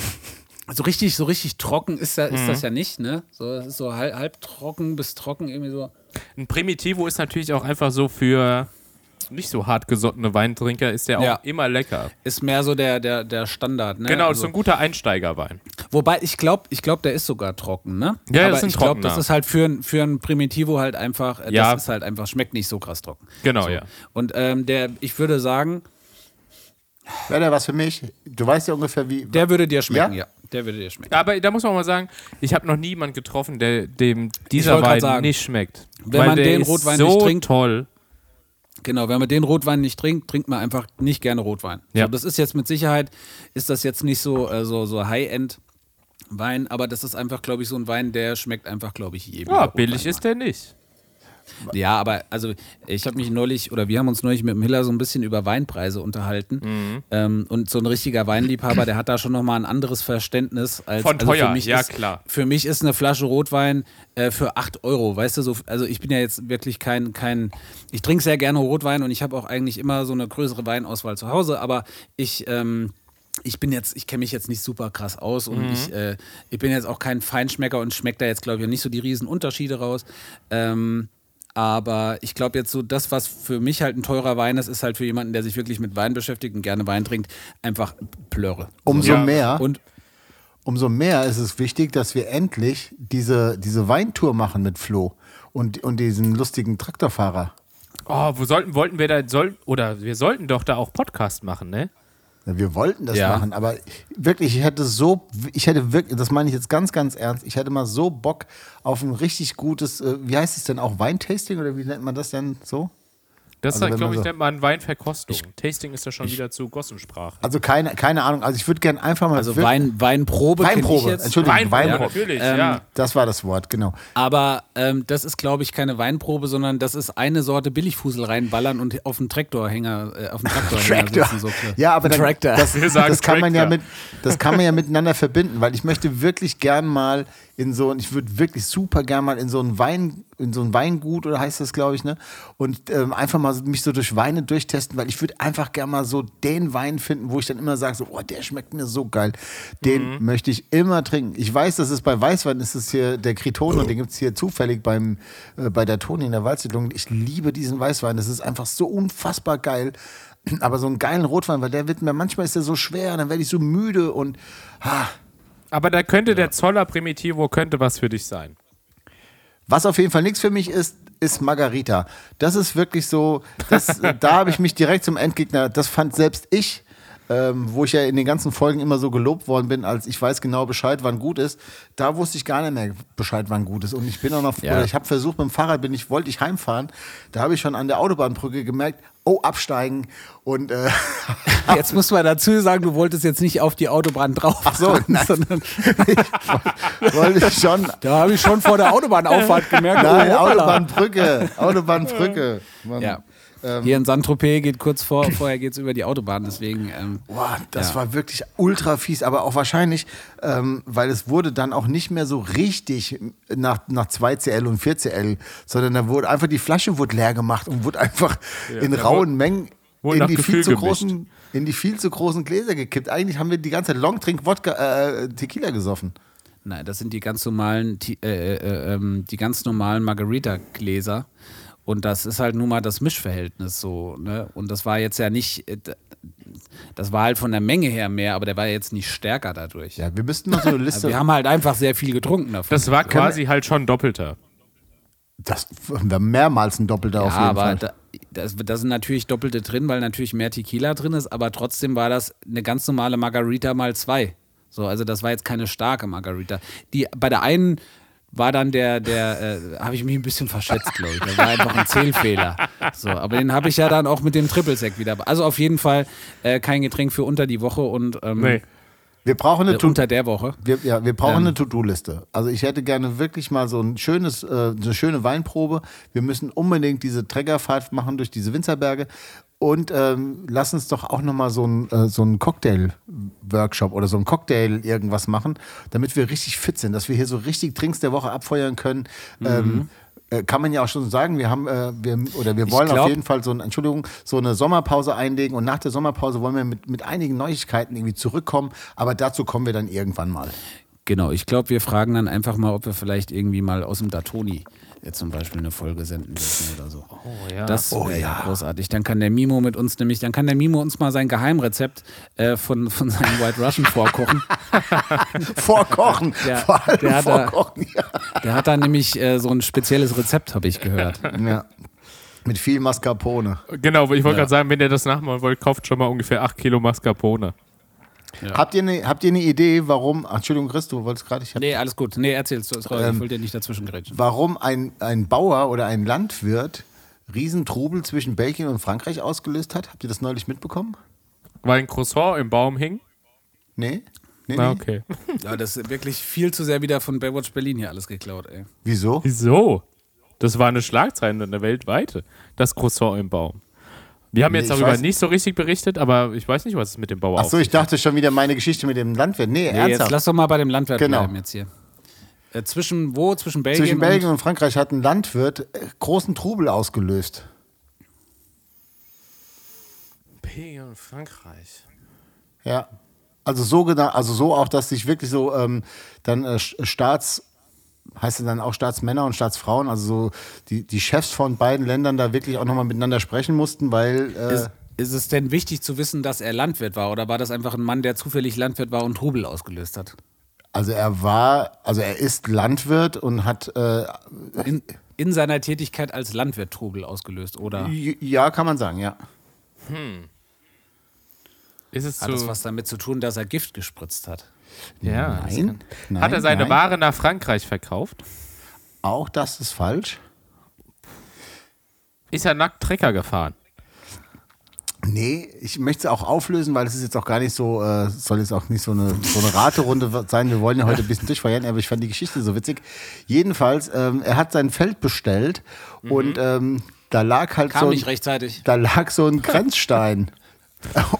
so richtig, so richtig trocken ist, da, ist das ja nicht, ne? So, ist so halb, halb trocken bis trocken irgendwie so. Ein Primitivo ist natürlich auch einfach so für nicht so hart gesottene Weintrinker, ist der auch Ja. immer lecker. Ist mehr so der, der, der Standard, ne? Genau, Also- so ein guter Einsteigerwein. Wobei, ich glaube, ich glaub, der ist sogar trocken, ne? Ja, Aber das ist ein ich glaube, trockener. das ist halt für, ein- für ein Primitivo halt einfach, äh, Ja. das ist halt einfach, schmeckt nicht so krass trocken. Genau, so. ja. Und ähm, der, ich würde sagen, Wäre der was für mich? Du weißt ja ungefähr, wie. der würde dir schmecken, Ja? ja. Der würde dir schmecken. Aber da muss man mal sagen, ich habe noch niemanden getroffen, der dem dieser Wein sagen, nicht schmeckt. wenn Weil man der den ist Rotwein so nicht trinkt- toll. Genau, wenn man den Rotwein nicht trinkt, trinkt man einfach nicht gerne Rotwein. Ja. So, das ist jetzt mit Sicherheit, ist das jetzt nicht so, äh, so, so High-End. Wein, aber das ist einfach, glaube ich, so ein Wein, der schmeckt einfach, glaube ich, jedem. Ja, billig Rotwein ist der nicht. Ja, aber also ich habe mich neulich oder wir haben uns neulich mit dem Hiller so ein bisschen über Weinpreise unterhalten. Mhm. Ähm, und so ein richtiger Weinliebhaber, der hat da schon nochmal ein anderes Verständnis als Von also teuer, für mich ja, ist, klar. Für mich ist eine Flasche Rotwein äh, für 8 Euro, weißt du, so, also ich bin ja jetzt wirklich kein, kein ich trinke sehr gerne Rotwein und ich habe auch eigentlich immer so eine größere Weinauswahl zu Hause, aber ich, ähm, ich bin jetzt, ich kenne mich jetzt nicht super krass aus und Mhm. ich, äh, ich bin jetzt auch kein Feinschmecker und schmeckt da jetzt, glaube ich, nicht so die riesen Unterschiede raus. Ähm, aber ich glaube jetzt so, das, was für mich halt ein teurer Wein ist, ist halt für jemanden, der sich wirklich mit Wein beschäftigt und gerne Wein trinkt, einfach Plörre. Umso Ja. mehr. Und umso mehr ist es wichtig, dass wir endlich diese, diese Weintour machen mit Flo und, und diesen lustigen Traktorfahrer. Oh, wo sollten, wollten wir da, soll, oder wir sollten doch da auch Podcast machen, ne? Wir wollten das Ja. machen, aber wirklich, ich hätte so, ich hätte wirklich, das meine ich jetzt ganz, ganz ernst, ich hätte mal so Bock auf ein richtig gutes, äh, wie heißt es denn auch, Weintasting oder wie nennt man das denn so? Das Also glaube ich, so- nennt man Weinverkostung. Tasting ist ja schon wieder zu Gossensprache. Also keine, keine Ahnung, also ich würde gerne einfach mal. also wirklich- Wein, Weinprobe. Weinprobe, ich jetzt. Entschuldigung, Wein, Weinprobe. ja, natürlich, Ähm, ja. Das war das Wort, genau. Aber ähm, das ist, glaube ich, keine Weinprobe, sondern das ist eine Sorte Billigfusel reinballern und auf den Traktorhänger, äh, auf den Traktorhänger [laughs] Traktor. sitzen. So Ja, aber dann, Tractor. das, das, kann man ja mit, das kann man ja miteinander verbinden, weil ich möchte wirklich gern mal in so, ich würde wirklich super gern mal in so ein Wein, in so ein Weingut oder heißt das, glaube ich, ne? Und ähm, einfach mal mich so durch Weine durchtesten, weil ich würde einfach gern mal so den Wein finden, wo ich dann immer sage, so, oh, der schmeckt mir so geil. Den Mhm. möchte ich immer trinken. Ich weiß, dass es bei Weißwein ist es hier der Kriton und den gibt es hier zufällig beim, äh, bei der Toni in der Waldsiedlung. Ich liebe diesen Weißwein. Das ist einfach so unfassbar geil. Aber so einen geilen Rotwein, weil der wird mir, manchmal ist der so schwer, dann werde ich so müde und ah, Aber da könnte der Zoller Primitivo könnte was für dich sein. Was auf jeden Fall nichts für mich ist, ist Margarita. Das ist wirklich so, das, [laughs] da habe ich mich direkt zum Endgegner, das fand selbst ich, ähm, wo ich ja in den ganzen Folgen immer so gelobt worden bin, als ich weiß genau Bescheid, wann gut ist, da wusste ich gar nicht mehr Bescheid, wann gut ist. Und ich bin auch noch, Ja. oder ich habe versucht, mit dem Fahrrad bin ich, wollte ich heimfahren, da habe ich schon an der Autobahnbrücke gemerkt, oh, absteigen und äh, [laughs] Jetzt muss man dazu sagen, du wolltest jetzt nicht auf die Autobahn drauf. Ach so, nein. sondern [laughs] wollte ich schon da habe ich schon vor der Autobahnauffahrt gemerkt, Nein, oh. Autobahnbrücke. Autobahnbrücke. Mann. Ja. Ähm. Hier in Saint-Tropez geht kurz vor, vorher geht es über die Autobahn, deswegen. Ähm, Boah, das Ja. war wirklich ultra fies, aber auch wahrscheinlich, ähm, weil es wurde dann auch nicht mehr so richtig nach, nach 2CL und 4CL, sondern da wurde einfach die Flasche wurde leer gemacht und wurde einfach in da rauen wurde- Mengen wurde in die, viel zu gemischt. großen, in die viel zu großen Gläser gekippt. Eigentlich haben wir die ganze Zeit Longdrink Wodka äh, Tequila gesoffen. Nein, das sind die ganz normalen, Ti- äh, äh, ähm, die ganz normalen Margarita-Gläser. Und das ist halt nun mal das Mischverhältnis so. Ne? Und das war jetzt ja nicht, äh, das war halt von der Menge her mehr, aber der war jetzt nicht stärker dadurch. Ja, wir müssten noch so eine Liste. wir haben halt einfach sehr viel getrunken davon. Das war quasi halt schon doppelter. das war mehrmals ein Doppelter ja, auf jeden aber Fall. da, das, da sind natürlich Doppelte drin, weil natürlich mehr Tequila drin ist, aber trotzdem war das eine ganz normale Margarita mal zwei. So, also das war jetzt keine starke Margarita. Die, bei der einen war dann der, der, äh, habe ich mich ein bisschen verschätzt, glaube ich. Da war einfach ein Zählfehler. So, aber den habe ich ja dann auch mit dem Triple Sec wieder. Also auf jeden Fall äh, kein Getränk für unter die Woche und ähm, Nee. wir brauchen eine äh, unter der Woche. Wir, ja, wir brauchen Ähm. eine To-Do-Liste. Also ich hätte gerne wirklich mal so ein schönes, äh, eine schöne Weinprobe. Wir müssen unbedingt diese Trägerfahrt machen durch diese Winzerberge. Und ähm, lass uns doch auch nochmal so ein, äh, so Cocktail-Workshop oder so ein Cocktail irgendwas machen, damit wir richtig fit sind, dass wir hier so richtig Drinks der Woche abfeuern können. Ähm, äh, kann man ja auch schon sagen, wir haben, äh, wir, oder wir wollen auf glaub- jeden Fall so, ein, Entschuldigung, so eine Sommerpause einlegen und nach der Sommerpause wollen wir mit, mit einigen Neuigkeiten irgendwie zurückkommen, aber dazu kommen wir dann irgendwann mal. Genau, ich glaube, wir fragen dann einfach mal, ob wir vielleicht irgendwie mal aus dem Datoni zum Beispiel eine Folge senden dürfen oder so. Oh ja. Das wäre Oh ja. ja. großartig. Dann kann der Mimo mit uns nämlich, dann kann der Mimo uns mal sein Geheimrezept äh, von, von seinem White Russian vorkochen. [laughs] Vorkochen, [laughs] Der- vor allem der hat da- vorkochen, ja. Der hat da nämlich äh, so ein spezielles Rezept, habe ich gehört. [laughs] ja. Mit viel Mascarpone. Genau, ich wollte Ja. gerade sagen, wenn ihr das nachmachen wollt, kauft schon mal ungefähr 8 Kilo Mascarpone. Habt, ihr eine, habt ihr eine Idee, warum, ach, Entschuldigung, Chris, du wolltest gerade, Nee, alles gut. Nee, erzählst du. Sorry, Ähm, ich wollte dir nicht dazwischen gerätschen. warum ein, ein Bauer oder ein Landwirt Riesentrubel zwischen Belgien und Frankreich ausgelöst hat? Habt ihr das neulich mitbekommen? Weil ein Croissant im Baum hing? Nee? Nee, nee. okay. Ja, das ist wirklich viel zu sehr wieder von Baywatch Berlin hier alles geklaut, ey. Wieso? Wieso? Das war eine Schlagzeile in der weltweite. Das Croissant im Baum. Wir haben Nee, jetzt darüber weiß- nicht so richtig berichtet, aber ich weiß nicht, was es mit dem Bauer Ach so, auf ich dachte schon wieder meine Geschichte mit dem Landwirt. Nee, Nee, jetzt ernsthaft. lass doch mal bei dem Landwirt Genau. bleiben jetzt hier. Äh, zwischen wo? Zwischen Belgien, Zwischen Belgien und und Frankreich hat ein Landwirt äh, großen Trubel ausgelöst. Belgien und Frankreich. Ja. Also so genau, also so auch, dass sich wirklich so ähm, dann äh, Staats, heißt es dann auch Staatsmänner und Staatsfrauen, also so die, die Chefs von beiden Ländern da wirklich auch nochmal miteinander sprechen mussten, weil äh, Ist, ist es denn wichtig zu wissen, dass er Landwirt war oder war das einfach ein Mann, der zufällig Landwirt war und Trubel ausgelöst hat? also er war, also er ist Landwirt und hat äh, In, in seiner Tätigkeit als Landwirt Trubel ausgelöst oder ja, kann man sagen, ja. Ist es hat das so? was damit zu tun, dass er Gift gespritzt hat? Ja. Nein, nein, Hat er seine nein. Ware nach Frankreich verkauft? Auch das ist falsch. Ist er nackt Trecker gefahren? Nee, ich möchte es auch auflösen, weil es ist jetzt auch gar nicht so, äh, soll jetzt auch nicht so eine, so eine Raterunde sein. Wir wollen ja heute ein bisschen durchfeiern, aber ich fand die Geschichte so witzig. Jedenfalls, ähm, er hat sein Feld bestellt und ähm, da lag halt Kam so. nicht rechtzeitig. Da lag so ein [laughs] Grenzstein.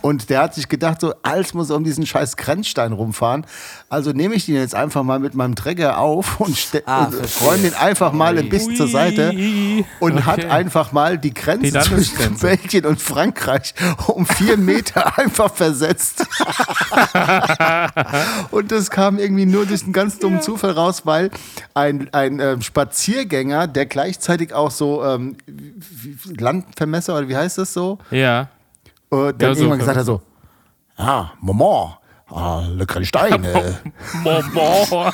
Und der hat sich gedacht, so, alles muss um diesen scheiß Grenzstein rumfahren. Also nehme ich den jetzt einfach mal mit meinem Trecker auf und, Ah, räume den einfach mal ein bisschen zur Seite und hat Okay. einfach mal die Grenze Die [laughs] zwischen. Belgien und Frankreich um vier Meter [laughs] einfach versetzt. [laughs] und das kam irgendwie nur durch einen ganz dummen Zufall raus, weil ein, ein ähm, Spaziergänger, der gleichzeitig auch so ähm, Landvermesser oder wie heißt das so, Ja. Äh, dann Ja, so irgendwann gesagt hat so, ah, Maman, ah, le Grenzstein, [laughs] äh, [laughs] Momo.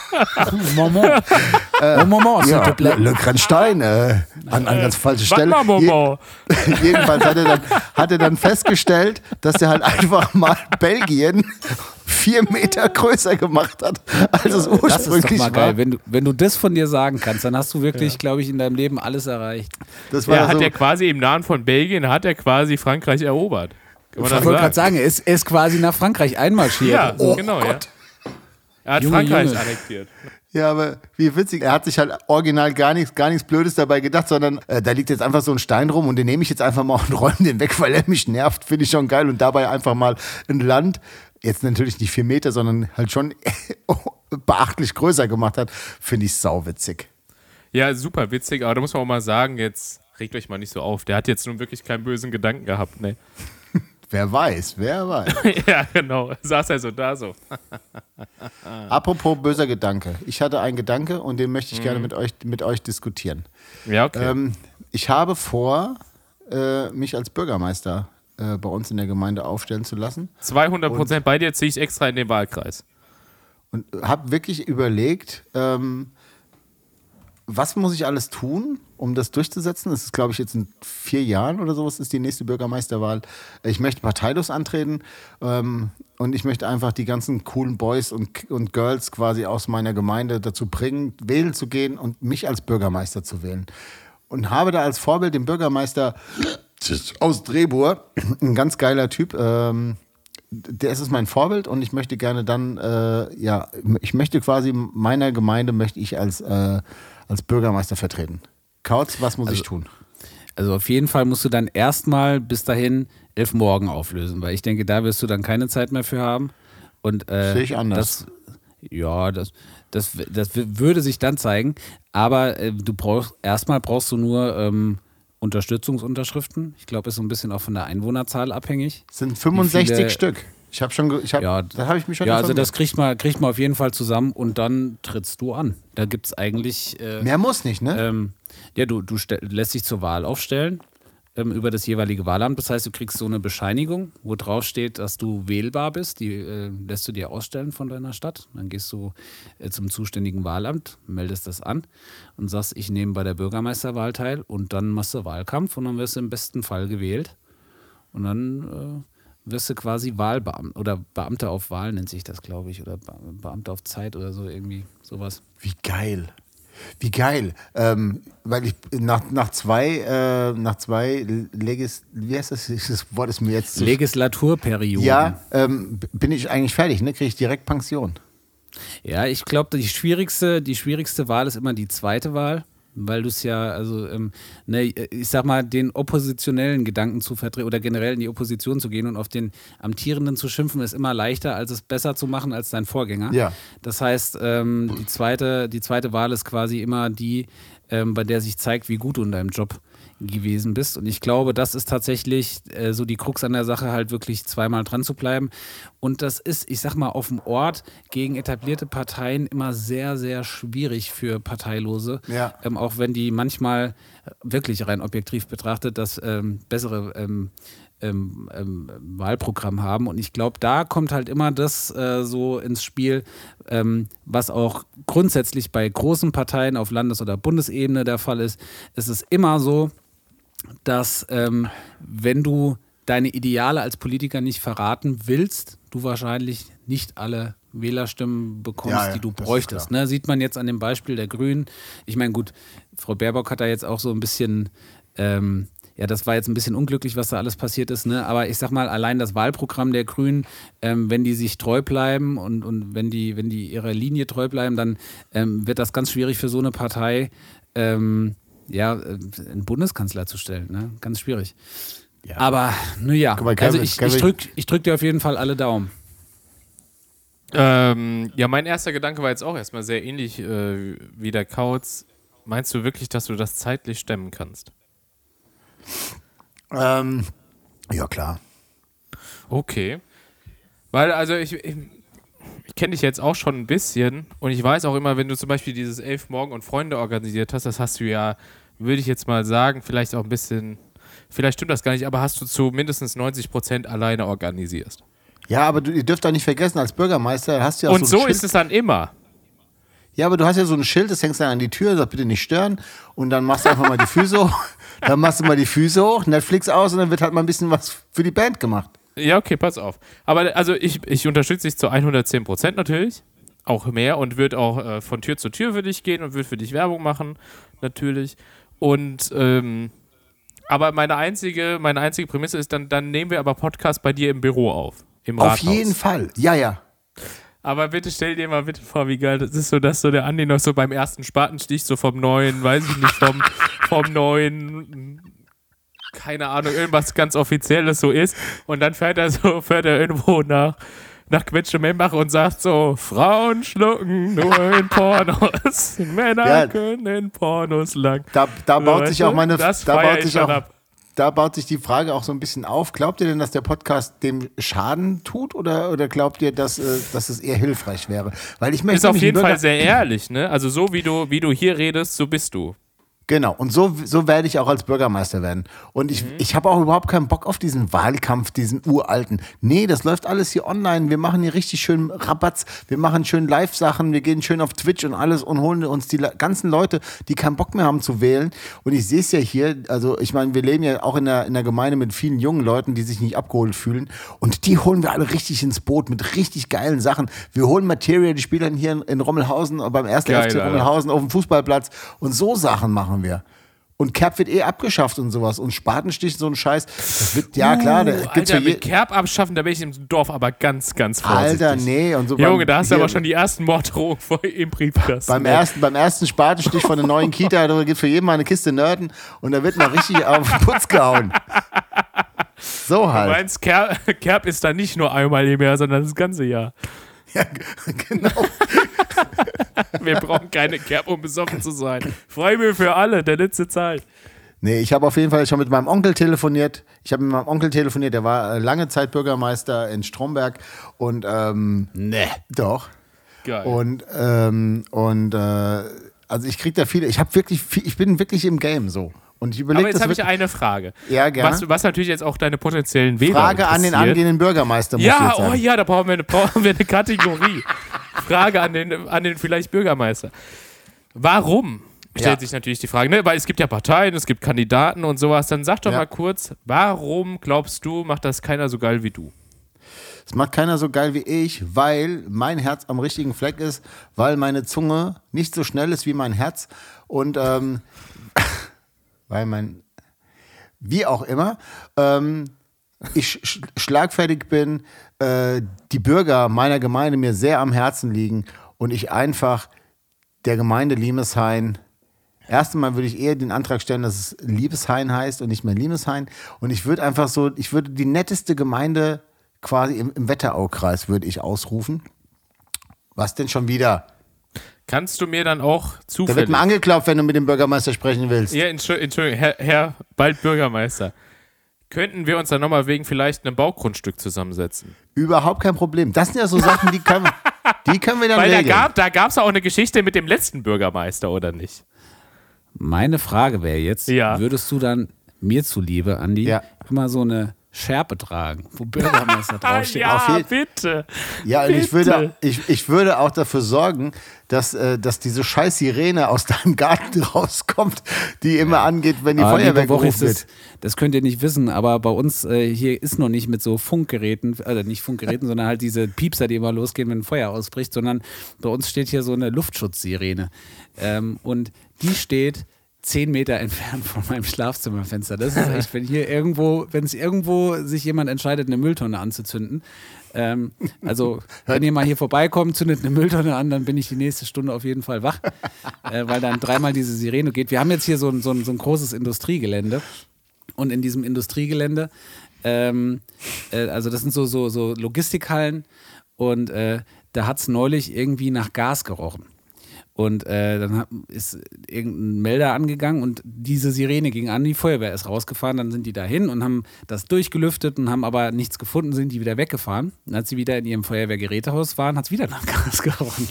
Moment. [laughs] oh, Moment, s'il ja, le, plaît. le Grenzstein, äh, an, an ganz falsche Stelle. Momo. Jedenfalls hat er, dann, hat er dann festgestellt, dass er halt einfach mal Belgien vier Meter größer gemacht hat, als es Das ist doch ursprünglich mal war. geil. Wenn du, wenn du das von dir sagen kannst, dann hast du wirklich, glaube ich, in deinem Leben alles erreicht. Das war Ja, hat so, er quasi im Nahen von Belgien, hat er quasi Frankreich erobert. Kann man Ich wollte gerade sagen? er ist, ist quasi nach Frankreich einmarschiert. Ja, Oh genau, Gott. ja. Er hat Junge, Frankreich Junge. annektiert. ja, aber wie witzig. Er hat sich halt original gar nichts, gar nichts Blödes dabei gedacht, sondern äh, da liegt jetzt einfach so ein Stein rum und den nehme ich jetzt einfach mal und [laughs] räume den weg, weil er mich nervt. Finde ich schon geil. Und dabei einfach mal ein Land, jetzt natürlich nicht vier Meter, sondern halt schon [laughs] beachtlich größer gemacht hat, finde ich sauwitzig. Ja, super witzig, aber da muss man auch mal sagen, jetzt regt euch mal nicht so auf. Der hat jetzt nun wirklich keinen bösen Gedanken gehabt, ne? Wer weiß, wer weiß. [laughs] ja, genau. Saß er so da so. [laughs] Apropos böser Gedanke. Ich hatte einen Gedanke und den möchte ich gerne mit euch, mit euch diskutieren. Ja, okay. Ähm, ich habe vor, äh, mich als Bürgermeister äh, bei uns in der Gemeinde aufstellen zu lassen 200 Prozent bei dir ziehe ich extra in den Wahlkreis. und habe wirklich überlegt, ähm, was muss ich alles tun, um das durchzusetzen? Das ist, glaube ich, jetzt in vier Jahren oder sowas ist die nächste Bürgermeisterwahl. Ich möchte parteilos antreten ähm, und ich möchte einfach die ganzen coolen Boys und, und Girls quasi aus meiner Gemeinde dazu bringen, wählen zu gehen und mich als Bürgermeister zu wählen. Und habe da als Vorbild den Bürgermeister aus Drehbur, [clears throat] ein ganz geiler Typ, ähm, der ist mein Vorbild und ich möchte gerne dann, äh, ja, ich möchte quasi meiner Gemeinde möchte ich als, äh, als Bürgermeister vertreten. Kautz, was muss ich tun? Also auf jeden Fall musst du dann erstmal bis dahin elf Morgen auflösen, weil ich denke, da wirst du dann keine Zeit mehr für haben. Und, äh, Sehe ich anders. Das, Ja, das, das, das würde sich dann zeigen. Aber äh, du brauchst erstmal brauchst du nur ähm, Unterstützungsunterschriften. Ich glaube, ist so ein bisschen auch von der Einwohnerzahl abhängig. Sind 65 viele- Stück. Ich habe schon, ich hab, Ja, da habe ich mich schon Ja, also das kriegt man, kriegt man auf jeden Fall zusammen und dann trittst du an. Da gibt es eigentlich. Äh, Mehr muss nicht, ne? ähm, ja, du, du lässt dich zur Wahl aufstellen ähm, über das jeweilige Wahlamt. Das heißt, du kriegst so eine Bescheinigung, wo drauf steht, dass du wählbar bist. Die äh, lässt du dir ausstellen von deiner Stadt. Dann gehst du äh, zum zuständigen Wahlamt, meldest das an und sagst, ich nehme bei der Bürgermeisterwahl teil und dann machst du Wahlkampf und dann wirst du im besten Fall gewählt. Und dann äh, wirst du quasi Wahlbeamter oder Beamter auf Wahl nennt sich das, glaube ich, oder Be Beamter auf Zeit oder so irgendwie sowas. Wie geil. Wie geil. Ähm, weil ich nach, nach zwei, äh, nach zwei Legis, wie heißt das? Das Wort ist mir jetzt zu Legislaturperiode. Ja, ähm, bin ich eigentlich fertig, ne? Kriege ich direkt Pension. Ja, ich glaube, die schwierigste, die schwierigste Wahl ist immer die zweite Wahl, weil du es ja, also, ähm, ne, ich sag mal, den oppositionellen Gedanken zu vertreten oder generell in die Opposition zu gehen und auf den Amtierenden zu schimpfen, ist immer leichter, als es besser zu machen als dein Vorgänger. Ja. Das heißt, ähm, die, zweite, die zweite Wahl ist quasi immer die, ähm, bei der sich zeigt, wie gut du in deinem Job gewesen bist. Und ich glaube, das ist tatsächlich äh, so die Krux an der Sache, halt wirklich zweimal dran zu bleiben. Und das ist, ich sag mal, auf dem Ort gegen etablierte Parteien immer sehr, sehr schwierig für Parteilose. Ja. Ähm, auch wenn die manchmal wirklich rein objektiv betrachtet das ähm, bessere ähm, ähm, ähm, Wahlprogramm haben. Und ich glaube, da kommt halt immer das äh, so ins Spiel, ähm, was auch grundsätzlich bei großen Parteien auf Landes- oder Bundesebene der Fall ist. Es ist immer so, dass ähm, wenn du deine Ideale als Politiker nicht verraten willst, du wahrscheinlich nicht alle Wählerstimmen bekommst, Ja, ja, die du bräuchtest. Ne? Sieht man jetzt an dem Beispiel der Grünen. Ich meine, gut, Frau Baerbock hat da jetzt auch so ein bisschen, ähm, ja, das war jetzt ein bisschen unglücklich, was da alles passiert ist, ne? aber ich sag mal, allein das Wahlprogramm der Grünen, ähm, wenn die sich treu bleiben und, und wenn, die, wenn die ihrer Linie treu bleiben, dann ähm, wird das ganz schwierig für so eine Partei, ähm, ja, äh, einen Bundeskanzler zu stellen. Ne? Ganz schwierig. Aber, nun ja, Guck mal, also ich, ich drücke ich drück dir auf jeden Fall alle Daumen. Ähm, ja, mein erster Gedanke war jetzt auch erstmal sehr ähnlich äh, wie der Kauz. Meinst du wirklich, dass du das zeitlich stemmen kannst? Ähm, ja, klar. Okay. Weil, also ich, ich, ich kenne dich jetzt auch schon ein bisschen und ich weiß auch immer, wenn du zum Beispiel dieses Elf Morgen und Freunde organisiert hast, das hast du ja, würde ich jetzt mal sagen, vielleicht auch ein bisschen, vielleicht stimmt das gar nicht, aber hast du zu mindestens 90 Prozent alleine organisierst. Ja, aber du, ihr dürft auch nicht vergessen, als Bürgermeister hast du ja auch und so, so ist es dann immer. Ja, aber du hast ja so ein Schild, das hängst dann an die Tür, sagt bitte nicht stören. Und dann machst du einfach mal die Füße [laughs] hoch. Dann machst du mal die Füße hoch, Netflix aus und dann wird halt mal ein bisschen was für die Band gemacht. Ja, okay, pass auf. Aber also ich, ich unterstütze dich zu 110 Prozent natürlich. Auch mehr und wird auch äh, von Tür zu Tür für dich gehen und wird für dich Werbung machen, natürlich. Und ähm, aber meine einzige, meine einzige Prämisse ist, dann, dann nehmen wir aber Podcast bei dir im Büro auf. Im Auf Rathaus. jeden Fall. Ja, ja. Aber bitte stell dir mal bitte vor, wie geil das ist, so dass so der Andi noch so beim ersten Spatenstich so vom neuen, weiß ich nicht, vom, vom neuen, keine Ahnung, irgendwas ganz Offizielles so ist. Und dann fährt er so, [laughs] fährt er irgendwo nach, nach Quetschemembach und sagt so, Frauen schlucken nur in [laughs] Pornos, Männer Ja. können in Pornos lang. Da, da baut sich auch meine, Das da baut ich sich auch, ab. da baut sich die Frage auch so ein bisschen auf. Glaubt ihr denn, dass der Podcast dem Schaden tut oder, oder glaubt ihr, dass, äh, dass es eher hilfreich wäre? Weil ich möchte Ist auf jeden Fall sehr ehrlich, ne? Also so wie du, wie du hier redest, so bist du. Genau, und so, so werde ich auch als Bürgermeister werden. Und ich, ich habe auch überhaupt keinen Bock auf diesen Wahlkampf, diesen uralten. Nee, das läuft alles hier online. Wir machen hier richtig schön Rabatz. Wir machen schön Live-Sachen. Wir gehen schön auf Twitch und alles und holen uns die ganzen Leute, die keinen Bock mehr haben zu wählen. Und ich sehe es ja hier, also ich meine, wir leben ja auch in der, in der Gemeinde mit vielen jungen Leuten, die sich nicht abgeholt fühlen. Und die holen wir alle richtig ins Boot mit richtig geilen Sachen. Wir holen Material, die spielen hier in, in Rommelhausen, beim ersten Geil, FC. Rommelhausen auf dem Fußballplatz. Und so Sachen machen wir. Und Kerb wird eh abgeschafft und sowas. Und Spatenstich, so ein Scheiß. Das wird, ja klar, da Uh, gibt's Alter, mit Kerb abschaffen, da bin ich im Dorf aber ganz, ganz vorsichtig. Alter, nee. Und so Junge, da hast du aber schon die ersten Morddrohungen [laughs] vor im Briefkasten. Beim ersten, beim ersten Spatenstich von der neuen Kita, da gibt für jeden mal eine Kiste Nerden und da wird mal richtig auf den Putz gehauen. So Du halt. meinst, Kerb, Kerb ist da nicht nur einmal im Jahr, sondern das ganze Jahr. [laughs] Ja, genau. [laughs] Wir brauchen keine Kerb, um besoffen zu sein. Freibier für alle, der letzte Zeit. Nee, ich habe auf jeden Fall schon mit meinem Onkel telefoniert. Ich habe mit meinem Onkel telefoniert, der war äh, lange Zeit Bürgermeister in Stromberg und ähm, Nee. doch. Geil. Und, ähm, und äh, also ich kriege da viele, ich habe wirklich viel, ich bin wirklich im Game so. Und ich Aber überlege jetzt das habe ich eine Frage. Ja, gerne. Was, was natürlich jetzt auch deine potenziellen Wähler Frage an den angehenden Bürgermeister. muss ich Ja, jetzt sagen. oh ja, da brauchen wir eine, [laughs] brauchen wir eine Kategorie. Frage an den, an den vielleicht Bürgermeister. Warum? Stellt Ja. sich natürlich die Frage, ne? weil es gibt ja Parteien, es gibt Kandidaten und sowas. Dann sag doch Ja. mal kurz, warum glaubst du, macht das keiner so geil wie du? Das macht keiner so geil wie ich, weil mein Herz am richtigen Fleck ist, weil meine Zunge nicht so schnell ist wie mein Herz und ähm, weil mein, wie auch immer, ähm, ich sch schlagfertig bin, äh, die Bürger meiner Gemeinde mir sehr am Herzen liegen und ich einfach der Gemeinde Liemeshain Erst einmal würde ich eher den Antrag stellen, dass es Liebeshain heißt und nicht mehr Liebeshain. Und ich würde einfach so, ich würde die netteste Gemeinde quasi im, im Wetteraukreis würde ich ausrufen. Was denn schon wieder? Kannst du mir dann auch Da wird zufällig... mal angeklopft, wenn du mit dem Bürgermeister sprechen willst. ja, Entschu- Entschuldigung, Herr, Herr bald Bürgermeister. Könnten wir uns dann nochmal wegen vielleicht einem Baugrundstück zusammensetzen? Überhaupt kein Problem. Das sind ja so Sachen, die können, [laughs] die können wir dann Weil da regeln. gab da gab's auch eine Geschichte mit dem letzten Bürgermeister, oder nicht? Meine Frage wäre jetzt, Ja. würdest du dann mir zuliebe, Andi, Ja. immer so eine Schärpe tragen, wo Bürgermeister [laughs] draufsteht? ja, bitte. Ja, und ich Bitte. würde, ich, ich würde auch dafür sorgen, dass, äh, dass diese scheiß Sirene aus deinem Garten [laughs] rauskommt, die immer angeht, wenn die Aber Feuerwehr gerufen ist wird. das, das könnt ihr nicht wissen, aber bei uns äh, hier ist noch nicht mit so Funkgeräten, also nicht Funkgeräten, [laughs] sondern halt diese Piepser, die immer losgehen, wenn ein Feuer ausbricht, sondern bei uns steht hier so eine Luftschutzsirene. Ähm, und die steht zehn Meter entfernt von meinem Schlafzimmerfenster. Das ist echt, wenn hier irgendwo, wenn es irgendwo sich jemand entscheidet, eine Mülltonne anzuzünden. Ähm, also, wenn ihr mal hier vorbeikommt, zündet eine Mülltonne an, dann bin ich die nächste Stunde auf jeden Fall wach, äh, weil dann dreimal diese Sirene geht. Wir haben jetzt hier so ein, so ein, so ein großes Industriegelände. Und in diesem Industriegelände, ähm, äh, also das sind so, so, so Logistikhallen und äh, da hat es neulich irgendwie nach Gas gerochen. Und äh, dann hat, ist irgendein Melder angegangen und diese Sirene ging an, die Feuerwehr ist rausgefahren, dann sind die dahin und haben das durchgelüftet und haben aber nichts gefunden, sind die wieder weggefahren. Und als sie wieder in ihrem Feuerwehrgerätehaus waren, hat es wieder nach Gas gerochen.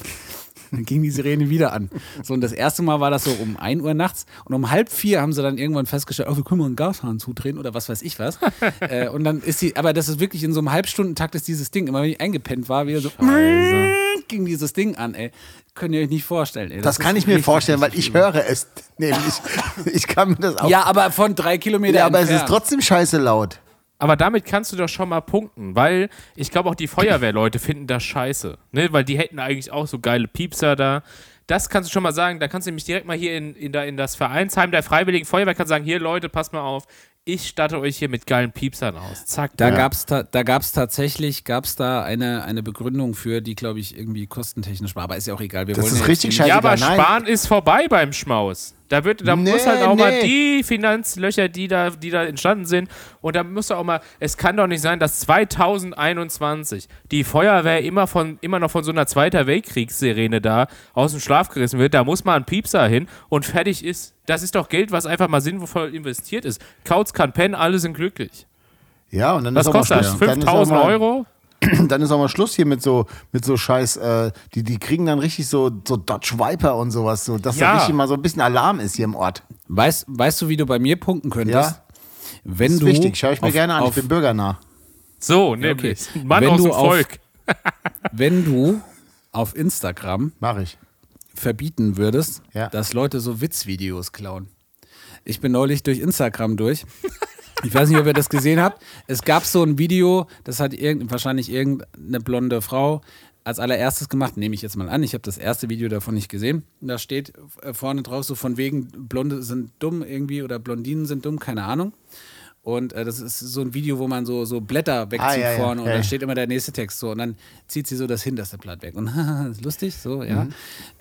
Dann ging die Sirene wieder an. So, und das erste Mal war das so um 1 Uhr nachts und um halb vier haben sie dann irgendwann festgestellt, oh, wir können mal einen Gashahn zudrehen oder was weiß ich was. [laughs] äh, und dann ist die, aber das ist wirklich in so einem Halbstundentakt ist dieses Ding, immer wenn ich eingepennt war, wieder so ging dieses Ding an, ey. Könnt ihr euch nicht vorstellen, ey. Das kann ist ich mir vorstellen, weil ich höre es [laughs] nämlich. Ich kann mir das auch. Ja, aber von drei Kilometern Ja, aber es ist entfernt. trotzdem scheiße laut. Aber damit kannst du doch schon mal punkten, weil ich glaube auch die Feuerwehrleute finden das scheiße. Ne? Weil die hätten eigentlich auch so geile Piepser da. Das kannst du schon mal sagen. Da kannst du nämlich direkt mal hier in, in, da, in das Vereinsheim der Freiwilligen Feuerwehr kannst sagen: Hier, Leute, passt mal auf. Ich statte euch hier mit geilen Piepsern aus. Zack. Da Ja. gab's ta da gab's tatsächlich gab's da eine, eine Begründung für, die, glaube ich, irgendwie kostentechnisch war. Aber ist ja auch egal. Wir Das wollen ist richtig hier ja, scheiße. aber nein. Spahn ist vorbei beim Schmaus. Da, wird, da Nee, muss halt auch mal nee. die Finanzlöcher, die da, die da entstanden sind, und da muss auch mal, es kann doch nicht sein, dass 2021 die Feuerwehr immer, von, immer noch von so einer Zweiter Weltkriegssirene da aus dem Schlaf gerissen wird. Da muss mal ein Piepser hin und fertig ist. Das ist doch Geld, was einfach mal sinnvoll investiert ist. Kauz kann pennen, alle sind glücklich. Ja, und dann Was ist auch mal kostet das? Schluss. Dann ist auch 5000 mal- Euro? [clears throat] Dann ist auch mal Schluss hier mit so, mit so Scheiß, äh, die, die kriegen dann richtig so, so Dodge Viper und sowas, so, dass Ja. da richtig mal so ein bisschen Alarm ist hier im Ort. Weißt, weißt du, wie du bei mir punkten könntest? Ja. Wenn Das ist du wichtig, schaue ich mir auf- gerne an, auf, ich bin bürgernah. So, nämlich. okay. Mann Wenn aus du dem auf- Volk. [laughs] Wenn du auf Instagram Mach ich. verbieten würdest, Ja. dass Leute so Witzvideos klauen. Ich bin neulich durch Instagram durch. [laughs] Ich weiß nicht, ob ihr das gesehen habt. Es gab so ein Video, das hat irgend, wahrscheinlich irgendeine blonde Frau als allererstes gemacht, nehme ich jetzt mal an. Ich habe das erste Video davon nicht gesehen. Da steht äh, vorne drauf so von wegen, Blonde sind dumm irgendwie oder Blondinen sind dumm, keine Ahnung. Und äh, das ist so ein Video, wo man so, so Blätter wegzieht Ah, ja, ja. vorne und Ja, dann ja. steht immer der nächste Text so und dann zieht sie so das hinterste Blatt weg. Und [laughs] das ist lustig, so, ja. Mhm.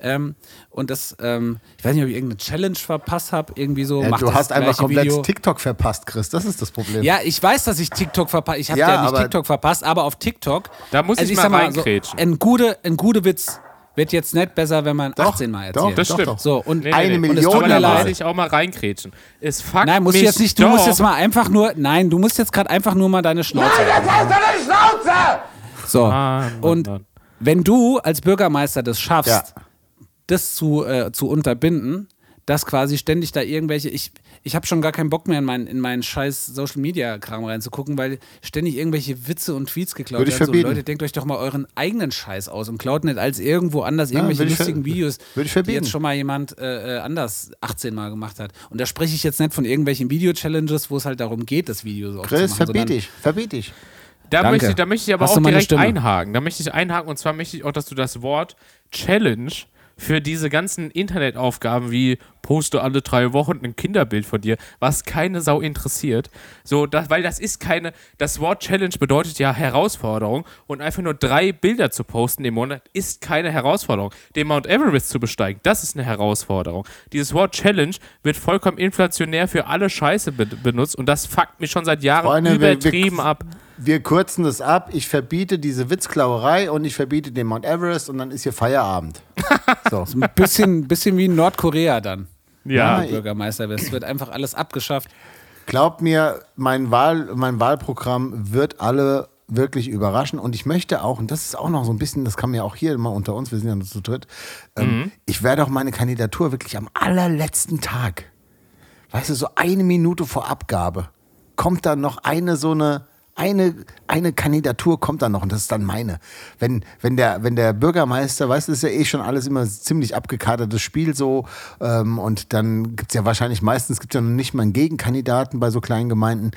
Ähm, und das, ähm, ich weiß nicht, ob ich irgendeine Challenge verpasst habe, irgendwie so. Ja, macht du das hast einfach komplett Video. TikTok verpasst, Chris. Das ist das Problem. Ja, ich weiß, dass ich TikTok verpasst. Ich habe Ja, ja, nicht aber- TikTok verpasst, aber auf TikTok. Da muss ich mal sag reinkrätschen. ein guter ein gute Witz wird jetzt nicht besser, wenn man Doch, 18 Mal doch, erzählt. Das Doch, stimmt. doch. So, und Nee, Eine nee, nee. Und es Million leid. ich auch mal reinkrätschen. Es fuckt Nein, musst jetzt nicht, du doch. musst jetzt mal einfach nur, nein, du musst jetzt gerade einfach nur mal deine Schnauze. Nein, Schnauze! So, Mann, und Mann. wenn du als Bürgermeister das schaffst, Ja. das zu, äh, zu unterbinden, dass quasi ständig da irgendwelche, ich, ich habe schon gar keinen Bock mehr in meinen, in meinen scheiß Social Media Kram reinzugucken, weil ständig irgendwelche Witze und Tweets geklaut Würde ich werden. So, verbieten. Leute, denkt euch doch mal euren eigenen Scheiß aus und klaut nicht als irgendwo anders irgendwelche ver- lustigen Videos, die jetzt schon mal jemand äh, äh, anders 18 Mal gemacht hat. Und da spreche ich jetzt nicht von irgendwelchen Video-Challenges, wo es halt darum geht, das Video so Chris, aufzumachen, verbiete ich. Verbiete ich. Da Danke. möchte, ich- da möchte ich aber Hast auch direkt Stimme? einhaken. Da möchte ich einhaken und zwar möchte ich auch, dass du das Wort Challenge für diese ganzen Internetaufgaben wie poste alle drei Wochen ein Kinderbild von dir, was keine Sau interessiert. So, das, weil das ist keine, das Wort Challenge bedeutet ja Herausforderung und einfach nur drei Bilder zu posten im Monat ist keine Herausforderung. Den Mount Everest zu besteigen, das ist eine Herausforderung. Dieses Wort Challenge wird vollkommen inflationär für alle Scheiße be benutzt und das fuckt mich schon seit Jahren Freunde, wir- wir- übertrieben ab. Wir kürzen das ab. Ich verbiete diese Witzklauerei und ich verbiete den Mount Everest und dann ist hier Feierabend. [laughs] So. Ein bisschen, bisschen wie in Nordkorea dann. Ja, wenn du Bürgermeister bist. wird einfach alles abgeschafft. Glaubt mir, mein, Wahl, mein Wahlprogramm wird alle wirklich überraschen und ich möchte auch, und das ist auch noch so ein bisschen, das kann mir auch hier immer unter uns, wir sind ja nur zu dritt, ähm, ich werde auch meine Kandidatur wirklich am allerletzten Tag, weißt du, so eine Minute vor Abgabe, kommt dann noch eine so eine, eine, eine Kandidatur kommt dann noch und das ist dann meine. Wenn, wenn, der, wenn der Bürgermeister, weißt du, ist ja eh schon alles immer ziemlich abgekadertes Spiel so ähm, und dann gibt es ja wahrscheinlich meistens gibt ja noch nicht mal einen Gegenkandidaten bei so kleinen Gemeinden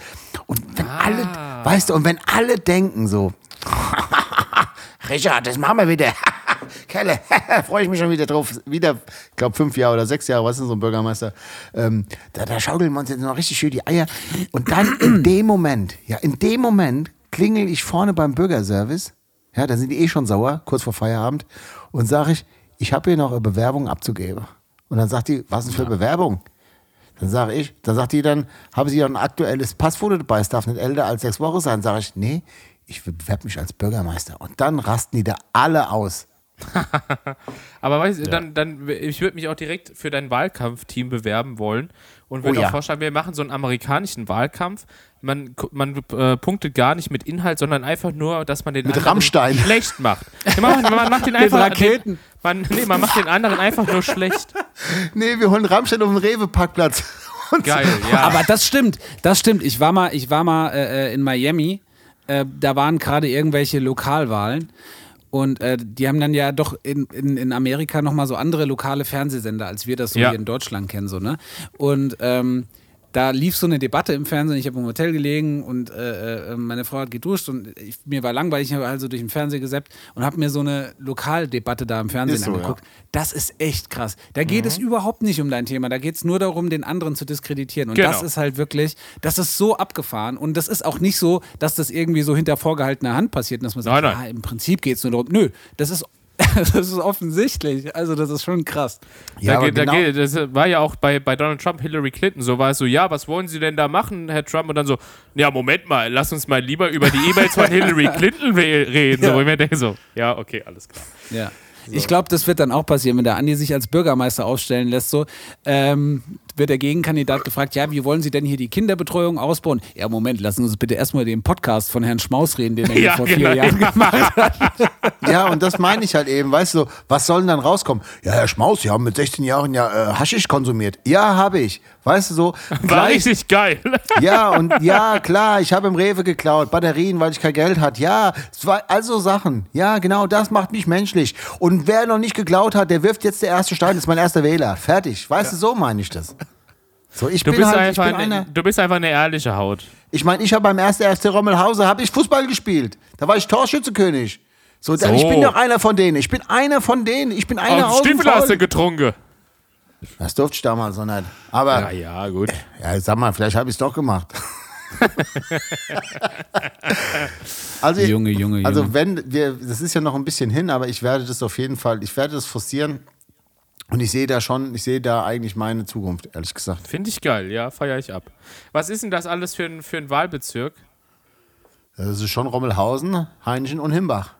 und wenn alle, weißt du, und wenn alle denken so, [laughs] Richard, das machen wir wieder. Kelle, [laughs] freue ich mich schon wieder drauf. Wieder, ich glaube, fünf Jahre oder sechs Jahre, was ist denn so ein Bürgermeister? Ähm, da, da schaukeln wir uns jetzt noch richtig schön die Eier. Und dann in [clears throat] dem Moment, ja, in dem Moment klingel ich vorne beim Bürgerservice. Ja, da sind die eh schon sauer, kurz vor Feierabend. Und sage ich, ich habe hier noch eine Bewerbung abzugeben. Und dann sagt die, was denn für Bewerbung? Dann sage ich, dann sagt die dann, haben Sie ja ein aktuelles Passfoto dabei, es darf nicht älter als sechs Wochen sein. Sage ich, nee, ich bewerbe mich als Bürgermeister. Und dann rasten die da alle aus. [laughs] Aber weißt, du, dann, dann, ich würde mich auch direkt für dein Wahlkampfteam bewerben wollen und würde Oh ja. auch vorschlagen, wir machen so einen amerikanischen Wahlkampf. Man, man äh, punktet gar nicht mit Inhalt, sondern einfach nur, dass man den Mit anderen Rammstein. [laughs] schlecht macht. Ja, Man, man macht den [laughs] einfach Raketen. Den, man, nee, man macht den anderen einfach nur schlecht. Nee, wir holen Rammstein auf den Rewe-Parkplatz. Geil, ja. Aber das stimmt, das stimmt. Ich war mal, ich war mal äh, in Miami. Äh, da waren gerade irgendwelche Lokalwahlen. Und äh, die haben dann ja doch in, in, in Amerika nochmal so andere lokale Fernsehsender, als wir das so Ja. hier in Deutschland kennen. So, ne? Und ähm, da lief so eine Debatte im Fernsehen. Ich habe im Hotel gelegen und äh, äh, meine Frau hat geduscht und ich, mir war langweilig. Ich habe also durch den Fernseher gesappt und habe mir so eine Lokaldebatte da im Fernsehen so, angeguckt. Das ist echt krass. Da geht Mhm. es überhaupt nicht um dein Thema. Da geht es nur darum, den anderen zu diskreditieren. Und Genau. das ist halt wirklich, das ist so abgefahren. Und das ist auch nicht so, dass das irgendwie so hinter vorgehaltener Hand passiert dass man sagt, Nein, nein. ja, im Prinzip geht es nur darum. Nö, das ist, [laughs] das ist offensichtlich. Also, das ist schon krass. Ja, da da genau- geht, das war ja auch bei, bei Donald Trump, Hillary Clinton, so war es so, ja, was wollen Sie denn da machen, Herr Trump? Und dann so, ja, Moment mal, lass uns mal lieber über die E-Mails von [laughs] Hillary Clinton re- reden. So, wo ich mir denke so, ja, okay, alles klar. Ja. Ich glaube, das wird dann auch passieren, wenn der Andi sich als Bürgermeister aufstellen lässt. So ähm, wird der Gegenkandidat gefragt: Ja, wie wollen Sie denn hier die Kinderbetreuung ausbauen? Ja, Moment, lassen Sie uns bitte erstmal den Podcast von Herrn Schmaus reden, den er hier Ja, vor genau. vier Jahren gemacht hat. Ja, und das meine ich halt eben, weißt du, was soll denn dann rauskommen? Ja, Herr Schmaus, Sie haben mit 16 Jahren ja äh, Haschisch konsumiert. Ja, habe ich. Weißt du so? War gleich- richtig geil. Ja, und ja, klar, ich habe im Rewe geklaut, Batterien, weil ich kein Geld hatte. Ja, also Sachen. Ja, genau, das macht mich menschlich. Und wer noch nicht geklaut hat, der wirft jetzt der erste Stein, ist mein erster Wähler. Fertig. Weißt du, so meine ich das. So, ich Du bin bist, halt, ich einfach bin eine, du bist einfach eine ehrliche Haut. Ich meine, ich habe beim ersten FC Rommelhauser habe ich Fußball gespielt. Da war ich Torschützekönig. So, So. ich bin doch einer von denen. Ich bin einer von denen. Ich bin einer aus dem Stiefel hast du getrunken. Das durfte ich damals noch nicht. Aber Ja, ja, gut. Ja, sag mal, vielleicht habe ich es doch gemacht. [laughs] Also, Junge, Junge, Also Junge. wenn wir, das ist ja noch ein bisschen hin, aber ich werde das auf jeden Fall, ich werde das forcieren und ich sehe da schon, ich sehe da eigentlich meine Zukunft, ehrlich gesagt. Finde ich geil, ja, feiere ich ab. Was ist denn das alles für ein, für ein Wahlbezirk? Das ist schon Rommelhausen, Heinchen und Himbach.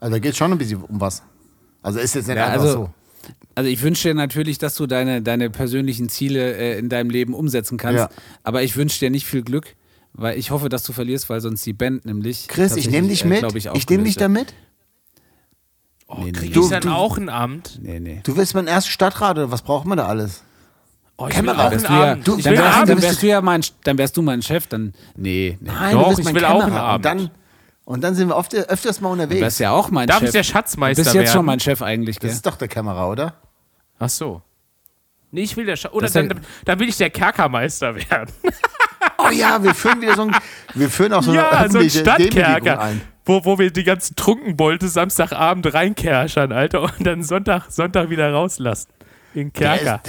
Also da geht es schon ein bisschen um was. Also ist jetzt nicht Ja, einfach also- so. Also ich wünsche dir natürlich, dass du deine, deine persönlichen Ziele äh, in deinem Leben umsetzen kannst. Ja. Aber ich wünsche dir nicht viel Glück, weil ich hoffe, dass du verlierst, weil sonst die Band nämlich. Chris, ich nehme dich äh, mit. ich, ich nehme dich aufgelöst da wird. mit. Oh, Nee, nee, krieg nee. ich dann Du- du- auch ein Amt? Nee, nee. Du willst mein erster Stadtrat oder was braucht man da alles? Oh, ich Kämmerer. will auch Wärst ein du Amt. Du- dann, ein wärst, Abend. dann Amt. wärst du ja mein, dann wärst du mein Chef, dann. Nee, nee. Nein, Doch, du bist ich mein will auch einen Kämmerer. Und Abend. dann, und dann sind wir oft, öfters mal Du unterwegs. wärst ja auch mein Darf Chef. ich der Du Schatzmeister bist jetzt schon werden? mein Chef eigentlich, Das gell? ist doch der Kämmerer, oder? Ach so. Nee, ich will der Scha Oder Das dann, dann will ich der Kerkermeister werden. Oh ja, wir führen wieder so ein, wir führen auch so eine [laughs] ja, so ein öffentliche Demütigung Stadtkerker. ein. Wo, wo wir die ganzen Trunkenbolte Samstagabend reinkerschern, Alter, und dann Sonntag, Sonntag wieder rauslassen. In den Kerker.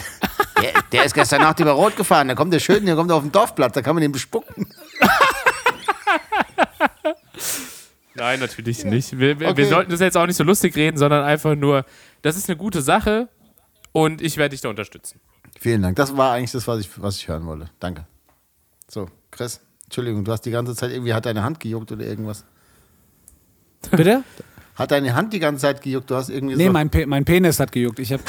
Der, der ist gestern Nacht über Rot gefahren. Da kommt der schön, der kommt auf den Dorfplatz, da kann man den bespucken. [laughs] Nein, natürlich nicht. Wir, wir, Okay. wir sollten das jetzt auch nicht so lustig reden, sondern einfach nur, das ist eine gute Sache und ich werde dich da unterstützen. Vielen Dank. Das war eigentlich das, was ich, was ich hören wollte. Danke. So, Chris, Entschuldigung, du hast die ganze Zeit irgendwie, hat deine Hand gejuckt oder irgendwas? Bitte? Hat deine Hand die ganze Zeit gejuckt? Du hast irgendwie Nee, so. mein, Pe mein Penis hat gejuckt. Ich habe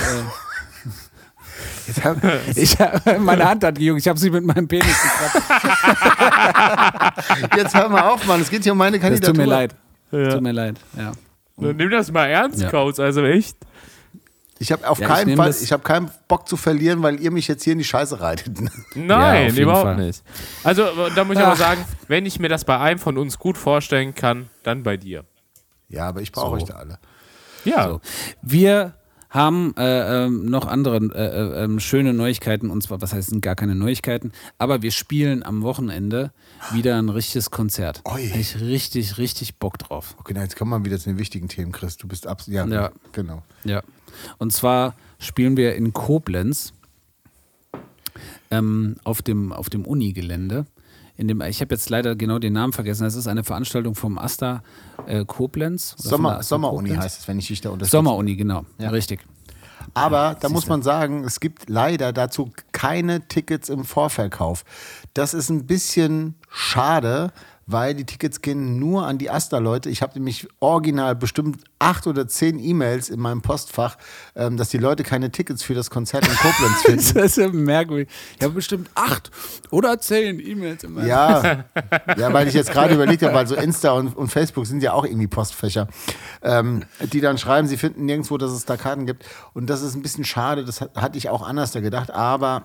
hab- äh, [laughs] ich hab, meine Hand hat gejuckt. Ich habe sie mit meinem Penis gekratzt. jetzt hör mal auf, Mann. Es geht hier um meine Es Kandidatur. tut mir leid. Ja. Tut mir leid. Ja. Nimm das mal ernst, Ja. Kauz, also echt. Ich habe auf Ja, ich keinen nehm Fall, ich habe keinen Bock zu verlieren, weil ihr mich jetzt hier in die Scheiße reitet. [laughs] Nein, jeden überhaupt Fall. nicht. Also, da muss ich aber Ach. sagen, wenn ich mir das bei einem von uns gut vorstellen kann, dann bei dir. Ja, aber ich brauche euch da alle. Ja. So. Wir haben äh, ähm, noch andere äh, äh, ähm, schöne Neuigkeiten und zwar, was heißt sind gar keine Neuigkeiten, aber wir spielen am Wochenende wieder ein richtiges Konzert. Oi. Hab ich richtig, richtig Bock drauf. Okay, na, jetzt kommen wir wieder zu den wichtigen Themen, Chris. Du bist absolut. Ja, Ja. genau. Ja. Und zwar spielen wir in Koblenz ähm, auf dem, auf dem Unigelände. In dem, ich habe jetzt leider genau den Namen vergessen. Das ist eine Veranstaltung vom Asta äh, Koblenz. Sommer, Asta Sommeruni Koblenz. heißt es, wenn ich dich da unterstütze. Sommeruni, genau. Ja. Richtig. Aber da muss man sagen, es gibt leider dazu keine Tickets im Vorverkauf. Das ist ein bisschen schade, weil die Tickets gehen nur an die Asta-Leute. Ich habe nämlich original bestimmt acht oder zehn E-Mails in meinem Postfach, ähm, dass die Leute keine Tickets für das Konzert in Koblenz [laughs] finden. Das ist ja merkwürdig. Ich habe bestimmt acht oder zehn E-Mails in meinem Ja, ja, weil ich jetzt gerade überlegt habe, weil so Insta und, und Facebook sind ja auch irgendwie Postfächer, ähm, die dann schreiben, sie finden nirgendwo, dass es da Karten gibt. Und das ist ein bisschen schade, das hat, hatte ich auch anders da gedacht, aber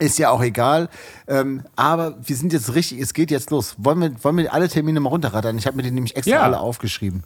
ist ja auch egal. Ähm, aber wir sind jetzt richtig, es geht jetzt los. Wollen wir, wollen wir alle Termine mal runterrattern? Ich habe mir die nämlich extra Ja. alle aufgeschrieben.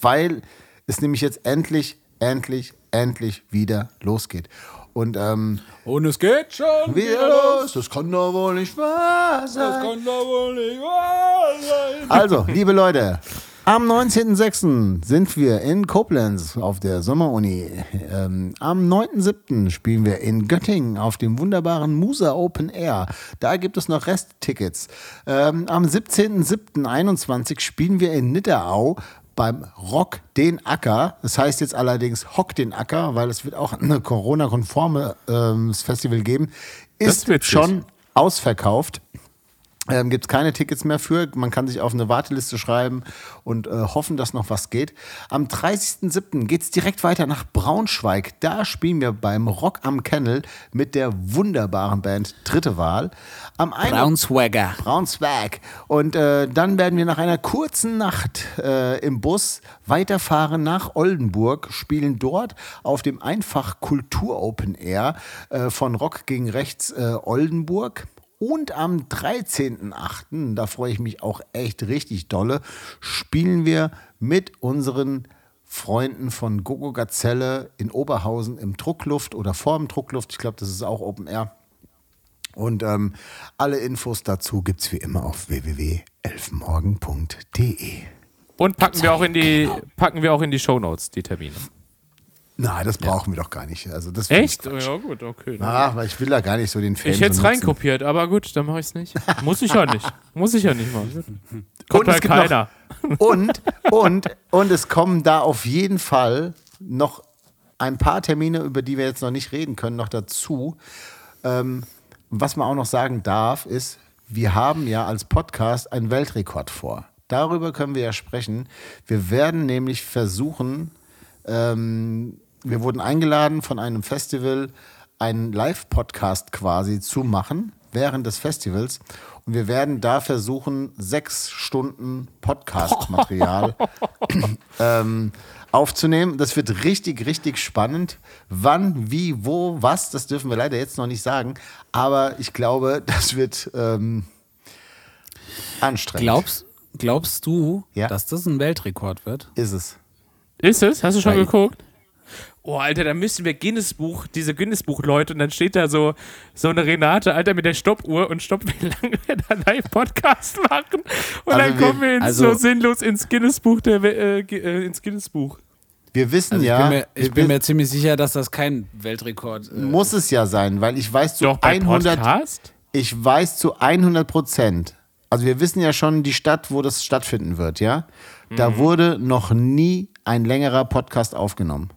Weil es nämlich jetzt endlich, endlich, endlich wieder losgeht. Und ähm, Und es geht schon. wieder los, das kann doch wohl nicht wahr sein. kann doch wohl nicht wahr sein. Also, liebe Leute, am 19.06. sind wir in Koblenz auf der Sommeruni. Ähm, am 9.07. spielen wir in Göttingen auf dem wunderbaren Musa Open Air. Da gibt es noch Resttickets. Ähm, am 17.07.21 spielen wir in Nidderau beim Rock den Acker. Das heißt jetzt allerdings Hock den Acker, weil es wird auch eine Corona-konforme ähm, Festival geben. Das Ist schon ausverkauft. Ähm, Gibt es keine Tickets mehr für. Man kann sich auf eine Warteliste schreiben und äh, hoffen, dass noch was geht. Am 30.07. geht es direkt weiter nach Braunschweig. Da spielen wir beim Rock am Kennel mit der wunderbaren Band Dritte Wahl. Am 1. Brownswagger. Braunschweig. Und äh, dann werden wir nach einer kurzen Nacht äh, im Bus weiterfahren nach Oldenburg, spielen dort auf dem Einfach Kultur Open Air äh, von Rock gegen Rechts äh, Oldenburg. Und am 13.8., da freue ich mich auch echt richtig dolle, spielen wir mit unseren Freunden von Gogo Gazelle in Oberhausen im Druckluft oder vor dem Druckluft. Ich glaube, das ist auch Open Air. Und ähm, alle Infos dazu gibt es wie immer auf www.elfmorgen.de. Und packen wir auch in die, packen wir auch in die Shownotes, die Termine. Nein, das brauchen wir doch gar nicht. Also das Echt? Ja, gut, okay. Ach, weil ich will da gar nicht so den Fan ich hätte es reinkopiert, aber gut, dann mache ich es nicht. [laughs] Muss ich ja nicht. Muss ich ja nicht machen. [laughs] Kommt Und es halt gibt noch- keiner. [laughs] Und, und, und es kommen da auf jeden Fall noch ein paar Termine, über die wir jetzt noch nicht reden können, noch dazu. Ähm, was man auch noch sagen darf, ist, wir haben ja als Podcast einen Weltrekord vor. Darüber können wir ja sprechen. Wir werden nämlich versuchen, ähm, wir wurden eingeladen von einem Festival, einen Live-Podcast quasi zu machen während des Festivals. Und wir werden da versuchen, sechs Stunden Podcast-Material [laughs] ähm, aufzunehmen. Das wird richtig, richtig spannend. Wann, wie, wo, was, das dürfen wir leider jetzt noch nicht sagen. Aber ich glaube, [laughs] das wird ähm, anstrengend. Glaubst, glaubst du, Ja. dass das ein Weltrekord wird? Ist es. Ist es? Hast du schon Weil- geguckt? Oh, Alter, da müssen wir Guinness-Buch, diese Guinness-Buch-Leute, und dann steht da so, so eine Renate, Alter, mit der Stoppuhr und stoppt, [laughs] wie lange wir da Live-Podcast machen. Und Also dann wir- kommen wir ins, also- so sinnlos ins Guinness-Buch, der, äh, äh, ins Guinness-Buch. Wir wissen Also ich ja, bin, mir, ich wir bin mir ziemlich sicher, dass das kein Weltrekord äh, muss es ja sein, weil ich weiß zu Doch, bei 100, Podcast? ich weiß zu 100 Prozent. Also wir wissen ja schon die Stadt, wo das stattfinden wird, ja. Da Mhm. wurde noch nie ein längerer Podcast aufgenommen.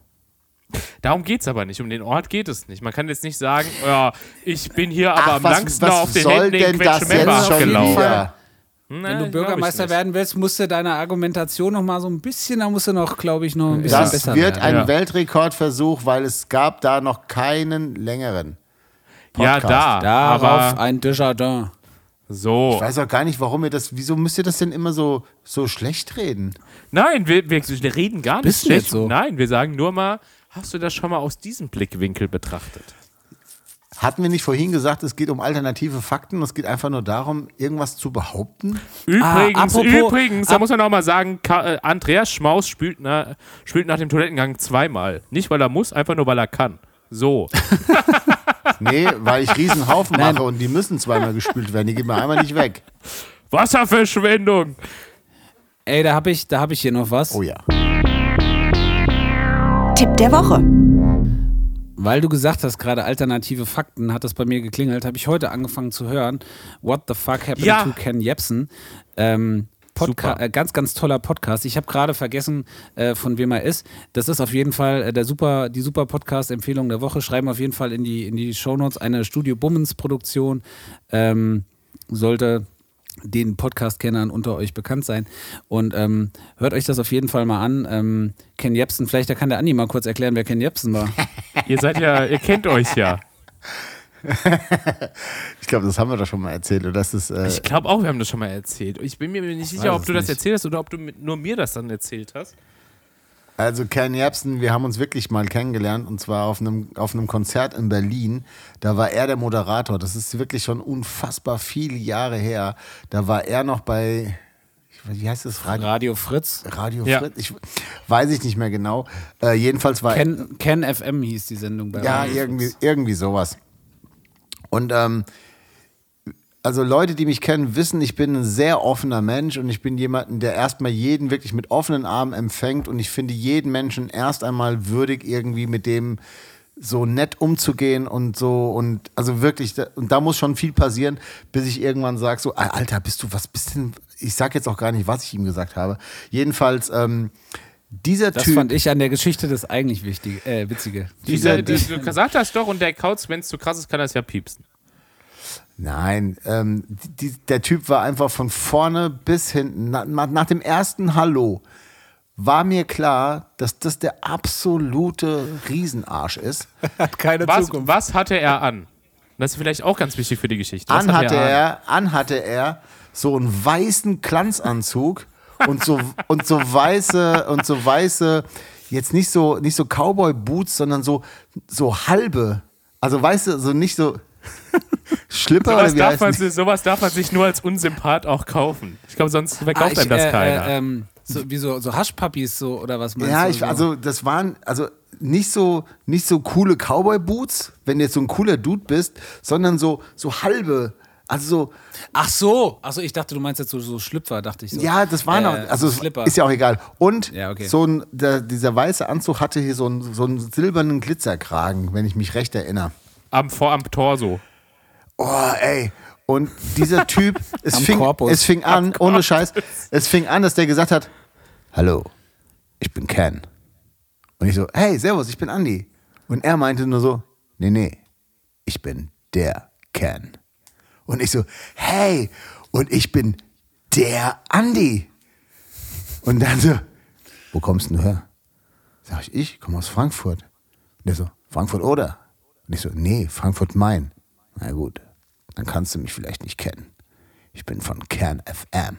Darum geht es aber nicht. Um den Ort geht es nicht. Man kann jetzt nicht sagen, ja, ich bin hier aber Ach, am was- langsten was auf den soll Händen denn in das schon abgelaufen. wieder? Wenn Nein, du Bürgermeister nicht. werden willst, musst du deine Argumentation noch mal so ein bisschen, da musst du noch, glaube ich, noch ein bisschen Das besser wird werden. ein Ja. Weltrekordversuch, weil es gab da noch keinen längeren. Ja, Podcast. da. Darauf aber ein Desjardins. so. Ich weiß auch gar nicht, warum ihr das, wieso müsst ihr das denn immer so, so schlecht reden? Nein, wir, wir, reden gar nicht Bist du schlecht. jetzt so? Nein, wir sagen nur mal, hast du das schon mal aus diesem Blickwinkel betrachtet? Hatten wir nicht vorhin gesagt, es geht um alternative Fakten, es geht einfach nur darum, irgendwas zu behaupten? Übrigens, Ah, apropos- übrigens, da muss man auch mal sagen, äh, Andreas Schmaus spült, na, spült nach dem Toilettengang zweimal. Nicht, weil er muss, einfach nur, weil er kann. So. [laughs] Nee, weil ich Riesenhaufen mache und die müssen zweimal gespült werden, die gehen mir einmal nicht weg. Wasserverschwendung. Ey, da habe ich, da hab ich hier noch was. Oh ja. Tipp der Woche. Weil du gesagt hast, gerade alternative Fakten, hat das bei mir geklingelt, habe ich heute angefangen zu hören. What the fuck happened Ja. to Ken Jebsen? Ähm, Podca Super. äh, ganz, ganz toller Podcast. Ich habe gerade vergessen, äh, von wem er ist. Das ist auf jeden Fall äh, der super, die super Podcast-Empfehlung der Woche. Schreiben auf jeden Fall in die, in die Shownotes eine Studio Bummens-Produktion. Ähm, sollte den Podcast-Kennern unter euch bekannt sein. Und ähm, hört euch das auf jeden Fall mal an. Ähm, Ken Jebsen, vielleicht da kann der Andi mal kurz erklären, wer Ken Jebsen war. [laughs] Ihr seid ja, ihr kennt euch ja. [laughs] Ich glaube, das haben wir doch schon mal erzählt. Oder das ist, äh, Ich glaube auch, wir haben das schon mal erzählt. Ich bin mir nicht sicher, weiß ob du das nicht. erzählt hast oder ob du mit, nur mir das dann erzählt hast. Also Ken Jebsen, wir haben uns wirklich mal kennengelernt und zwar auf einem, auf einem Konzert in Berlin. Da war er der Moderator. Das ist wirklich schon unfassbar viele Jahre her. Da war er noch bei, wie heißt das? Radio, Radio Fritz. Radio Ja. Fritz? Ich, weiß ich nicht mehr genau. Äh, jedenfalls war Ken, Ken FM hieß die Sendung bei Ja, Radio irgendwie, Fritz. irgendwie sowas. Und ähm, also Leute, die mich kennen, wissen, ich bin ein sehr offener Mensch und ich bin jemanden, der erstmal jeden wirklich mit offenen Armen empfängt und ich finde jeden Menschen erst einmal würdig, irgendwie mit dem so nett umzugehen und so und also wirklich, da- und da muss schon viel passieren, bis ich irgendwann sage, so, "Ah, Alter, bist du, was bist denn, ich sag jetzt auch gar nicht, was ich ihm gesagt habe. Jedenfalls, ähm, dieser Das Typ. fand ich an der Geschichte das eigentlich wichtige, äh, witzige. Dieser, Dieser, du gesagt hast doch, und der Kauz, wenn es zu krass ist, kann das ja piepsen. Nein, ähm, die, der Typ war einfach von vorne bis hinten. Na, nach, nach dem ersten Hallo war mir klar, dass das der absolute Riesenarsch ist. [laughs] Hat keine Was, was hatte er an? Das ist vielleicht auch ganz wichtig für die Geschichte. Was Anhatte an? er, anhatte er so einen weißen Glanzanzug [laughs] und so, und so weiße, und so weiße, jetzt nicht so, nicht so Cowboy-Boots, sondern so, so halbe. Also weißt du, so nicht so Schlipper Sowas oder wie darf, heißt man, sich- sowas darf man sich nur als Unsympath auch kaufen. Ich glaube, sonst verkauft einem das keiner. Äh, ähm, so, wie so, so Haschpuppies so, oder was meinst Ja, du? ich, so? also das waren also nicht so nicht so coole Cowboy Boots, wenn du jetzt so ein cooler Dude bist, sondern so so halbe, Also so, Ach so, ach so, ich dachte, du meinst jetzt so, so Schlüpfer, dachte ich so. ja, das war noch, Äh, also es Slipper. ist ja auch egal. Und Ja, okay. so ein, der, dieser weiße Anzug hatte hier so einen, so einen silbernen Glitzerkragen, wenn ich mich recht erinnere. Am, vor am Torso. Oh, ey. Und dieser Typ, [laughs] es, fing, Korpus. es fing an, ohne Scheiß, es fing an, dass der gesagt hat, hallo, ich bin Ken. Und ich so, hey, servus, ich bin Andy. Und er meinte nur so, nee, nee, ich bin der Ken. Und ich so, hey, und ich bin der Andy. Und dann so, wo kommst denn du her? Sag ich, ich komme aus Frankfurt. Und der so, Frankfurt oder? Und ich so, nee, Frankfurt Main. Na gut, dann kannst du mich vielleicht nicht kennen. Ich bin von Kern FM.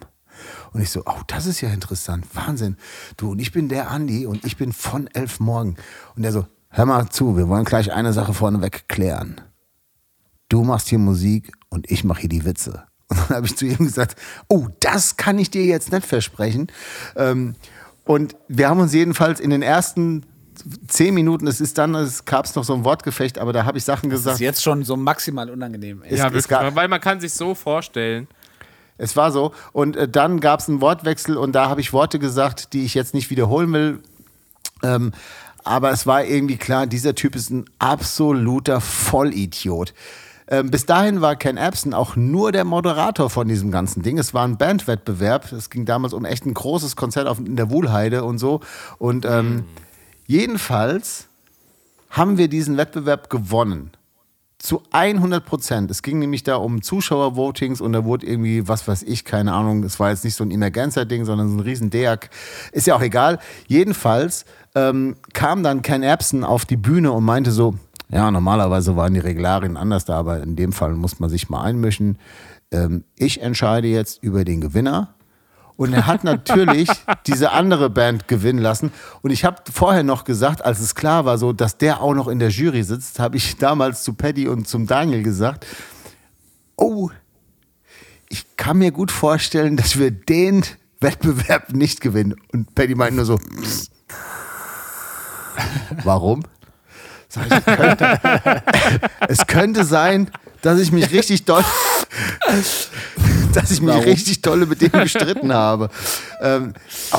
Und ich so, oh, das ist ja interessant. Wahnsinn. Du, und ich bin der Andi und ich bin von elf morgen. Und der so, hör mal zu, wir wollen gleich eine Sache vorneweg klären. Du machst hier Musik und ich mache hier die Witze. [laughs] Und dann habe ich zu ihm gesagt, oh, das kann ich dir jetzt nicht versprechen. Ähm, und wir haben uns jedenfalls in den ersten zehn Minuten, es ist dann, es gab es noch so ein Wortgefecht, aber da habe ich Sachen Das gesagt. ist jetzt schon so maximal unangenehm. Ey. Es- ja, es wirklich. gab- weil man kann sich so vorstellen. Es war so. Und äh, dann gab es einen Wortwechsel und da habe ich Worte gesagt, die ich jetzt nicht wiederholen will. Ähm, aber es war irgendwie klar, dieser Typ ist ein absoluter Vollidiot. Ähm, bis dahin war Ken Epson auch nur der Moderator von diesem ganzen Ding. Es war ein Bandwettbewerb. Es ging damals um echt ein großes Konzert auf, in der Wuhlheide und so. Und ähm, jedenfalls haben wir diesen Wettbewerb gewonnen. Zu 100 Prozent. Es ging nämlich da um Zuschauervotings und da wurde irgendwie, was weiß ich, keine Ahnung, es war jetzt nicht so ein Emergenzer-Ding, sondern so ein riesen Deak. Ist ja auch egal. Jedenfalls ähm, kam dann Ken Epson auf die Bühne und meinte so, ja, normalerweise waren die Regularien anders da, aber in dem Fall muss man sich mal einmischen. Ähm, ich entscheide jetzt über den Gewinner. Und er hat natürlich [laughs] diese andere Band gewinnen lassen. Und ich habe vorher noch gesagt, als es klar war, so, dass der auch noch in der Jury sitzt, habe ich damals zu Paddy und zum Daniel gesagt, oh, ich kann mir gut vorstellen, dass wir den Wettbewerb nicht gewinnen. Und Paddy meint nur so, warum? Sag ich, es, könnte, [laughs] es könnte sein, dass ich mich richtig doll, [laughs] [laughs] dass ich mich Warum? richtig dolle mit dem [laughs] gestritten habe. Ähm,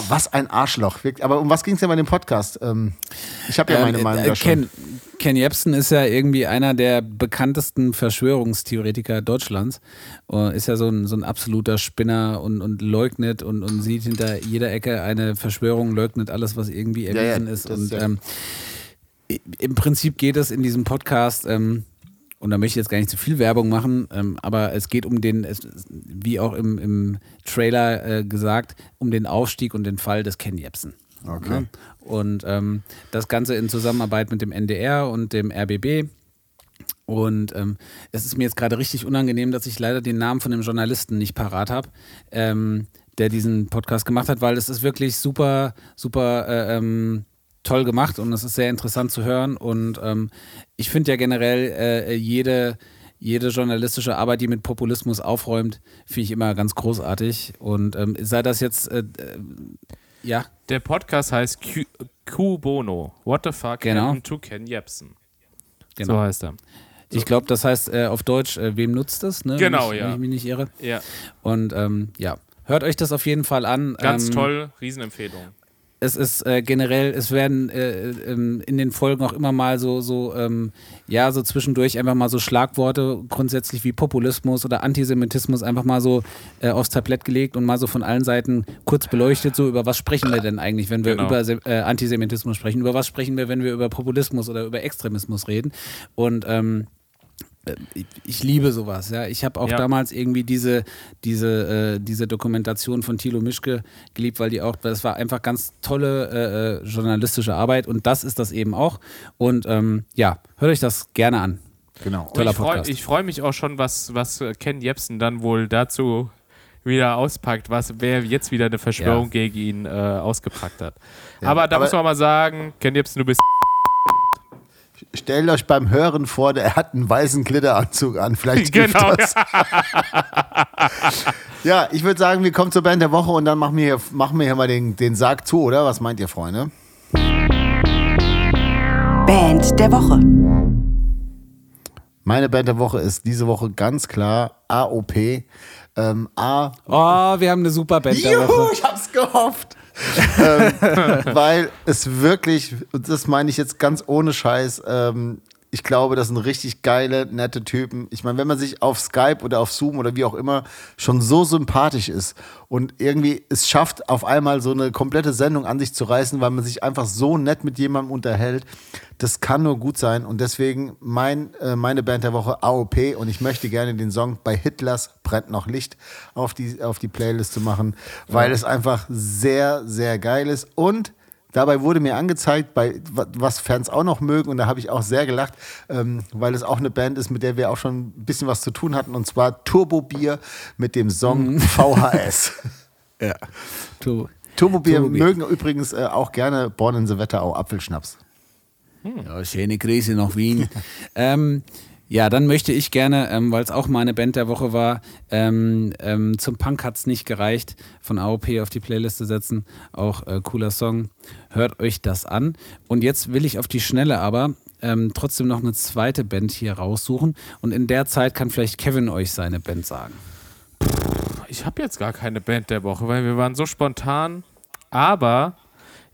was ein Arschloch. Aber um was ging es denn bei dem Podcast? Ähm, ich habe ja meine Ähm, Meinung äh, da schon. Ken, Ken Jebsen ist ja irgendwie einer der bekanntesten Verschwörungstheoretiker Deutschlands. Äh, Ist ja so ein, so ein absoluter Spinner und, und leugnet und, und sieht hinter jeder Ecke eine Verschwörung, leugnet alles, was irgendwie ja, erwiesen ist. Und ja- ähm, im Prinzip geht es in diesem Podcast, ähm, und da möchte ich jetzt gar nicht zu viel Werbung machen, ähm, aber es geht um den, es, wie auch im, im Trailer äh, gesagt, um den Aufstieg und den Fall des Ken Jebsen. Okay. Ja? Und ähm, das Ganze in Zusammenarbeit mit dem NDR und dem RBB. Und ähm, es ist mir jetzt gerade richtig unangenehm, dass ich leider den Namen von dem Journalisten nicht parat habe, ähm, der diesen Podcast gemacht hat, weil es ist wirklich super, super äh, ähm, toll gemacht und es ist sehr interessant zu hören. Und ähm, ich finde ja generell äh, jede, jede journalistische Arbeit, die mit Populismus aufräumt, finde ich immer ganz großartig. Und ähm, sei das jetzt, äh, äh, ja, Der Podcast heißt Q, Q Bono. What the fuck Genau. happened to Ken Jebsen? genau. So heißt er. Ich glaube, das heißt äh, auf Deutsch, äh, wem nutzt das? Ne? Genau, wenn ich, ja. Wenn ich mich nicht irre. Ja, Und ähm, ja, hört euch das auf jeden Fall an. ganz ähm, toll. Riesenempfehlung. Es ist äh, generell, es werden äh, ähm, in den Folgen auch immer mal so, so ähm, ja, so zwischendurch einfach mal so Schlagworte grundsätzlich wie Populismus oder Antisemitismus einfach mal so äh, aufs Tablett gelegt und mal so von allen Seiten kurz beleuchtet, so über was sprechen wir denn eigentlich, wenn wir Genau. über äh, Antisemitismus sprechen, über was sprechen wir, wenn wir über Populismus oder über Extremismus reden. Und ähm, ich, ich liebe sowas, ja. Ich habe auch Ja. damals irgendwie diese, diese, äh, diese Dokumentation von Thilo Mischke geliebt, weil die auch, das war einfach ganz tolle äh, äh, journalistische Arbeit und das ist das eben auch. Und ähm, ja, hört euch das gerne an. Genau. Toller ich freue Podcast. ich freu mich auch schon, was, was äh, Ken Jebsen dann wohl dazu wieder auspackt, was wer jetzt wieder eine Verschwörung Ja. gegen ihn äh, ausgepackt hat. aber da aber- muss man mal sagen, Ken Jebsen, du bist Stellt euch beim Hören vor, der hat einen weißen Glitteranzug an. Vielleicht [laughs] gibt Genau, das. Ja, [laughs] ich würde sagen, wir kommen zur Band der Woche und dann machen wir hier, machen wir hier mal den, den Sarg zu, oder? Was meint ihr, Freunde? Band der Woche. Meine Band der Woche ist diese Woche ganz klar AOP. Ähm, A. Oh, wir haben eine super Band der Juhu, Woche. ich hab's gehofft. Ähm, weil es wirklich, das meine ich jetzt ganz ohne Scheiß, ähm, ich glaube, das sind richtig geile, nette Typen. Ich meine, wenn man sich auf Skype oder auf Zoom oder wie auch immer schon so sympathisch ist und irgendwie es schafft, auf einmal so eine komplette Sendung an sich zu reißen, weil man sich einfach so nett mit jemandem unterhält, das kann nur gut sein. Und deswegen mein, äh, meine Band der Woche AOP und ich möchte gerne den Song bei Hitlers brennt noch Licht auf die, auf die Playlist zu machen, weil es einfach sehr, sehr geil ist und Dabei wurde mir angezeigt, bei was Fans auch noch mögen, und da habe ich auch sehr gelacht, ähm, weil es auch eine Band ist, mit der wir auch schon ein bisschen was zu tun hatten, und zwar Turbo Bier mit dem Song [laughs] [laughs] VHS. Ja. Tu. Turbo Bier Turbo Bier. mögen übrigens äh, auch gerne Born in the Wetterau Apfelschnaps. Ja, schöne Grüße nach Wien. [laughs] ähm, ja, dann möchte ich gerne, ähm, weil es auch meine Band der Woche war, ähm, ähm, zum Punk hat es nicht gereicht, von AOP auf die Playliste setzen. Auch äh, cooler Song. Hört euch das an. Und jetzt will ich auf die Schnelle aber ähm, trotzdem noch eine zweite Band hier raussuchen. Und in der Zeit kann vielleicht Kevin euch seine Band sagen. Ich habe jetzt gar keine Band der Woche, weil wir waren so spontan. Aber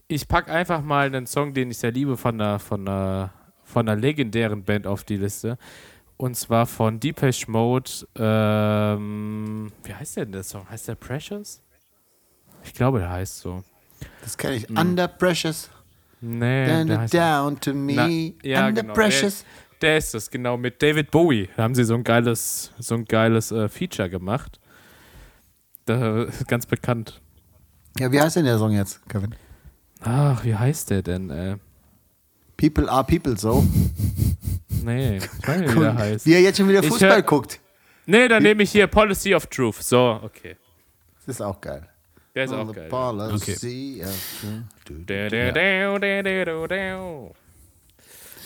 ich packe einfach mal einen Song, den ich sehr liebe, von einer, von einer, von einer legendären Band auf die Liste. Und zwar von Depeche Mode. Ähm, wie heißt der denn der Song? Heißt der Precious? Ich glaube, der heißt so. Das kenne ich. Under Precious. Nee, Down, down to me. Na, ja, Under genau. Precious. Der, der ist das, genau. Mit David Bowie Da haben sie so ein geiles, so ein geiles äh, Feature gemacht. Da, ganz bekannt. Ja, wie heißt denn der Song jetzt, Kevin? Ach, wie heißt der denn? Äh, People are people, so. nee, ich weiß nicht, wie der heißt. Wie er jetzt schon wieder Fußball hör- guckt. Nee, dann nehme ich hier Policy of Truth. So, okay. Das ist auch geil. Der ist auch geil. policy of- da.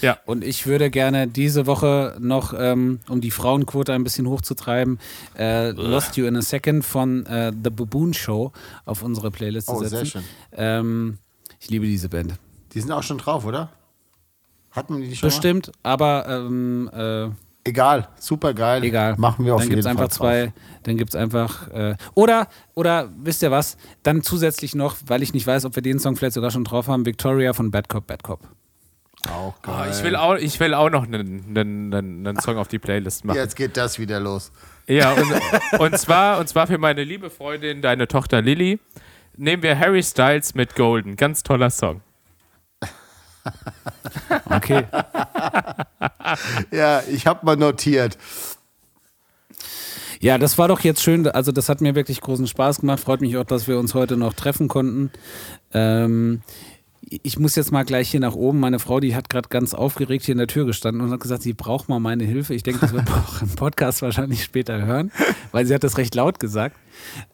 Ja, Und ich würde gerne diese Woche noch, ähm, um die Frauenquote ein bisschen hochzutreiben, äh, Lost You in a Second von äh, The Baboon Show auf unsere Playlist Oh, zu sehr setzen. schön. Ähm, ich liebe diese Band. Die sind auch schon drauf, oder? Hatten wir die schon? Mal? Bestimmt, aber ähm, äh, Egal, super geil. egal. Machen wir auf dann jeden gibt's Fall. einfach drauf. zwei, dann gibt es einfach. Äh, oder, oder wisst ihr was? Dann zusätzlich noch, weil ich nicht weiß, ob wir den Song vielleicht sogar schon drauf haben, Victoria von Bad Cop, Bad Cop. Auch Oh, geil. ich, will auch, ich will auch noch einen, einen, einen, einen Song auf die Playlist machen. Jetzt geht das wieder los. Ja, und, und, zwar, und zwar für meine liebe Freundin, deine Tochter Lilly, nehmen wir Harry Styles mit Golden. Ganz toller Song. [laughs] Okay. Ja, ich habe mal notiert. Ja, das war doch jetzt schön. Also, das hat mir wirklich großen Spaß gemacht. Freut mich auch, dass wir uns heute noch treffen konnten. Ähm, ich muss jetzt mal gleich hier nach oben. Meine Frau, die hat gerade ganz aufgeregt hier in der Tür gestanden und hat gesagt, sie braucht mal meine Hilfe. Ich denke, das wird auch im Podcast wahrscheinlich später hören, weil sie hat das recht laut gesagt.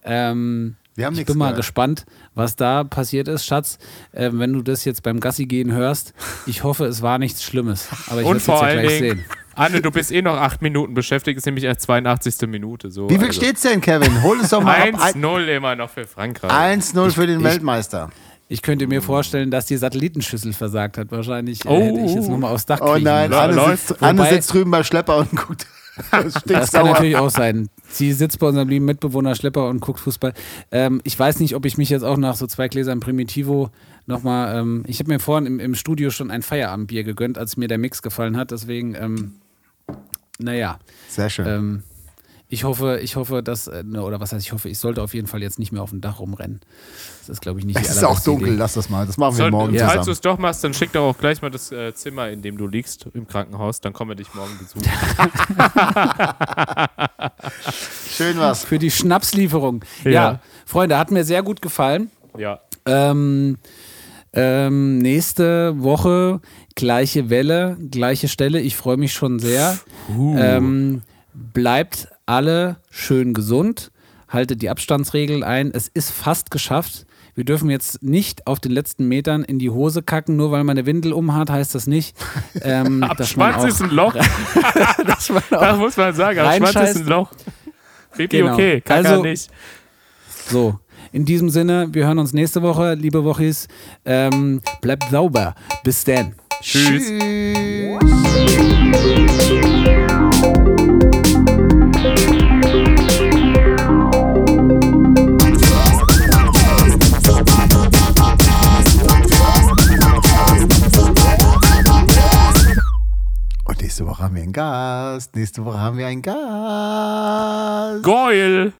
Ähm, Wir haben ich bin mal gehört. gespannt, was da passiert ist. Schatz, äh, wenn du das jetzt beim Gassi gehen hörst, ich hoffe, es war nichts Schlimmes. Aber ich und vor ja allen gleich Dingen, sehen. Anne, du bist eh noch acht Minuten beschäftigt, ist nämlich erst 82. Minute. So, Wie viel also. steht's denn, Kevin? Hol es doch mal ab. 1-0 immer noch für Frankreich. 1-0 für den Weltmeister. Ich könnte mir vorstellen, dass die Satellitenschüssel versagt hat. Wahrscheinlich Oh. hätte ich jetzt nochmal aufs Dach Oh kriechen nein, müssen. Anne läuft. sitzt, Anne sitzt drüben bei Schlepper und guckt. [laughs] [laughs] Das kann natürlich auch sein. Sie sitzt bei unserem lieben Mitbewohner Schlepper und guckt Fußball. Ähm, ich weiß nicht, ob ich mich jetzt auch nach so zwei Gläsern Primitivo nochmal. Ähm, ich habe mir vorhin im, im Studio schon ein Feierabendbier gegönnt, als mir der Mix gefallen hat. Deswegen, ähm, naja. Sehr schön. Ähm, ich hoffe, ich hoffe, dass, äh, ne, oder was heißt, ich hoffe, ich sollte auf jeden Fall jetzt nicht mehr auf dem Dach rumrennen. Das ist, glaube ich, nicht es ist auch dunkel, Idee. lass das mal. Das machen wir Soll, morgen Ja. Falls du es doch machst, dann schick doch auch gleich mal das äh, Zimmer, in dem du liegst, im Krankenhaus. Dann kommen wir dich morgen besuchen. [laughs] Schön was. Für die Schnapslieferung. Ja. Ja. Freunde, hat mir sehr gut gefallen. ja. Ähm, ähm, nächste Woche gleiche Welle, gleiche Stelle. Ich freue mich schon sehr. Ähm, bleibt alle schön gesund. Haltet die Abstandsregeln ein. Es ist fast geschafft. Wir dürfen jetzt nicht auf den letzten Metern in die Hose kacken, nur weil man eine Windel umhat, heißt das nicht. Ähm, [laughs] man [laughs] Schwanz ist ein Loch, das muss man sagen. Aber Schwanz ist ein Loch. Pipi Genau. okay, Kaka Also- nicht. So, in diesem Sinne, wir hören uns nächste Woche, liebe Wochis. Ähm, bleibt sauber. Bis dann. Tschüss. Tschüss. Einen Gast. Nächste Woche haben wir einen Gast. Geil!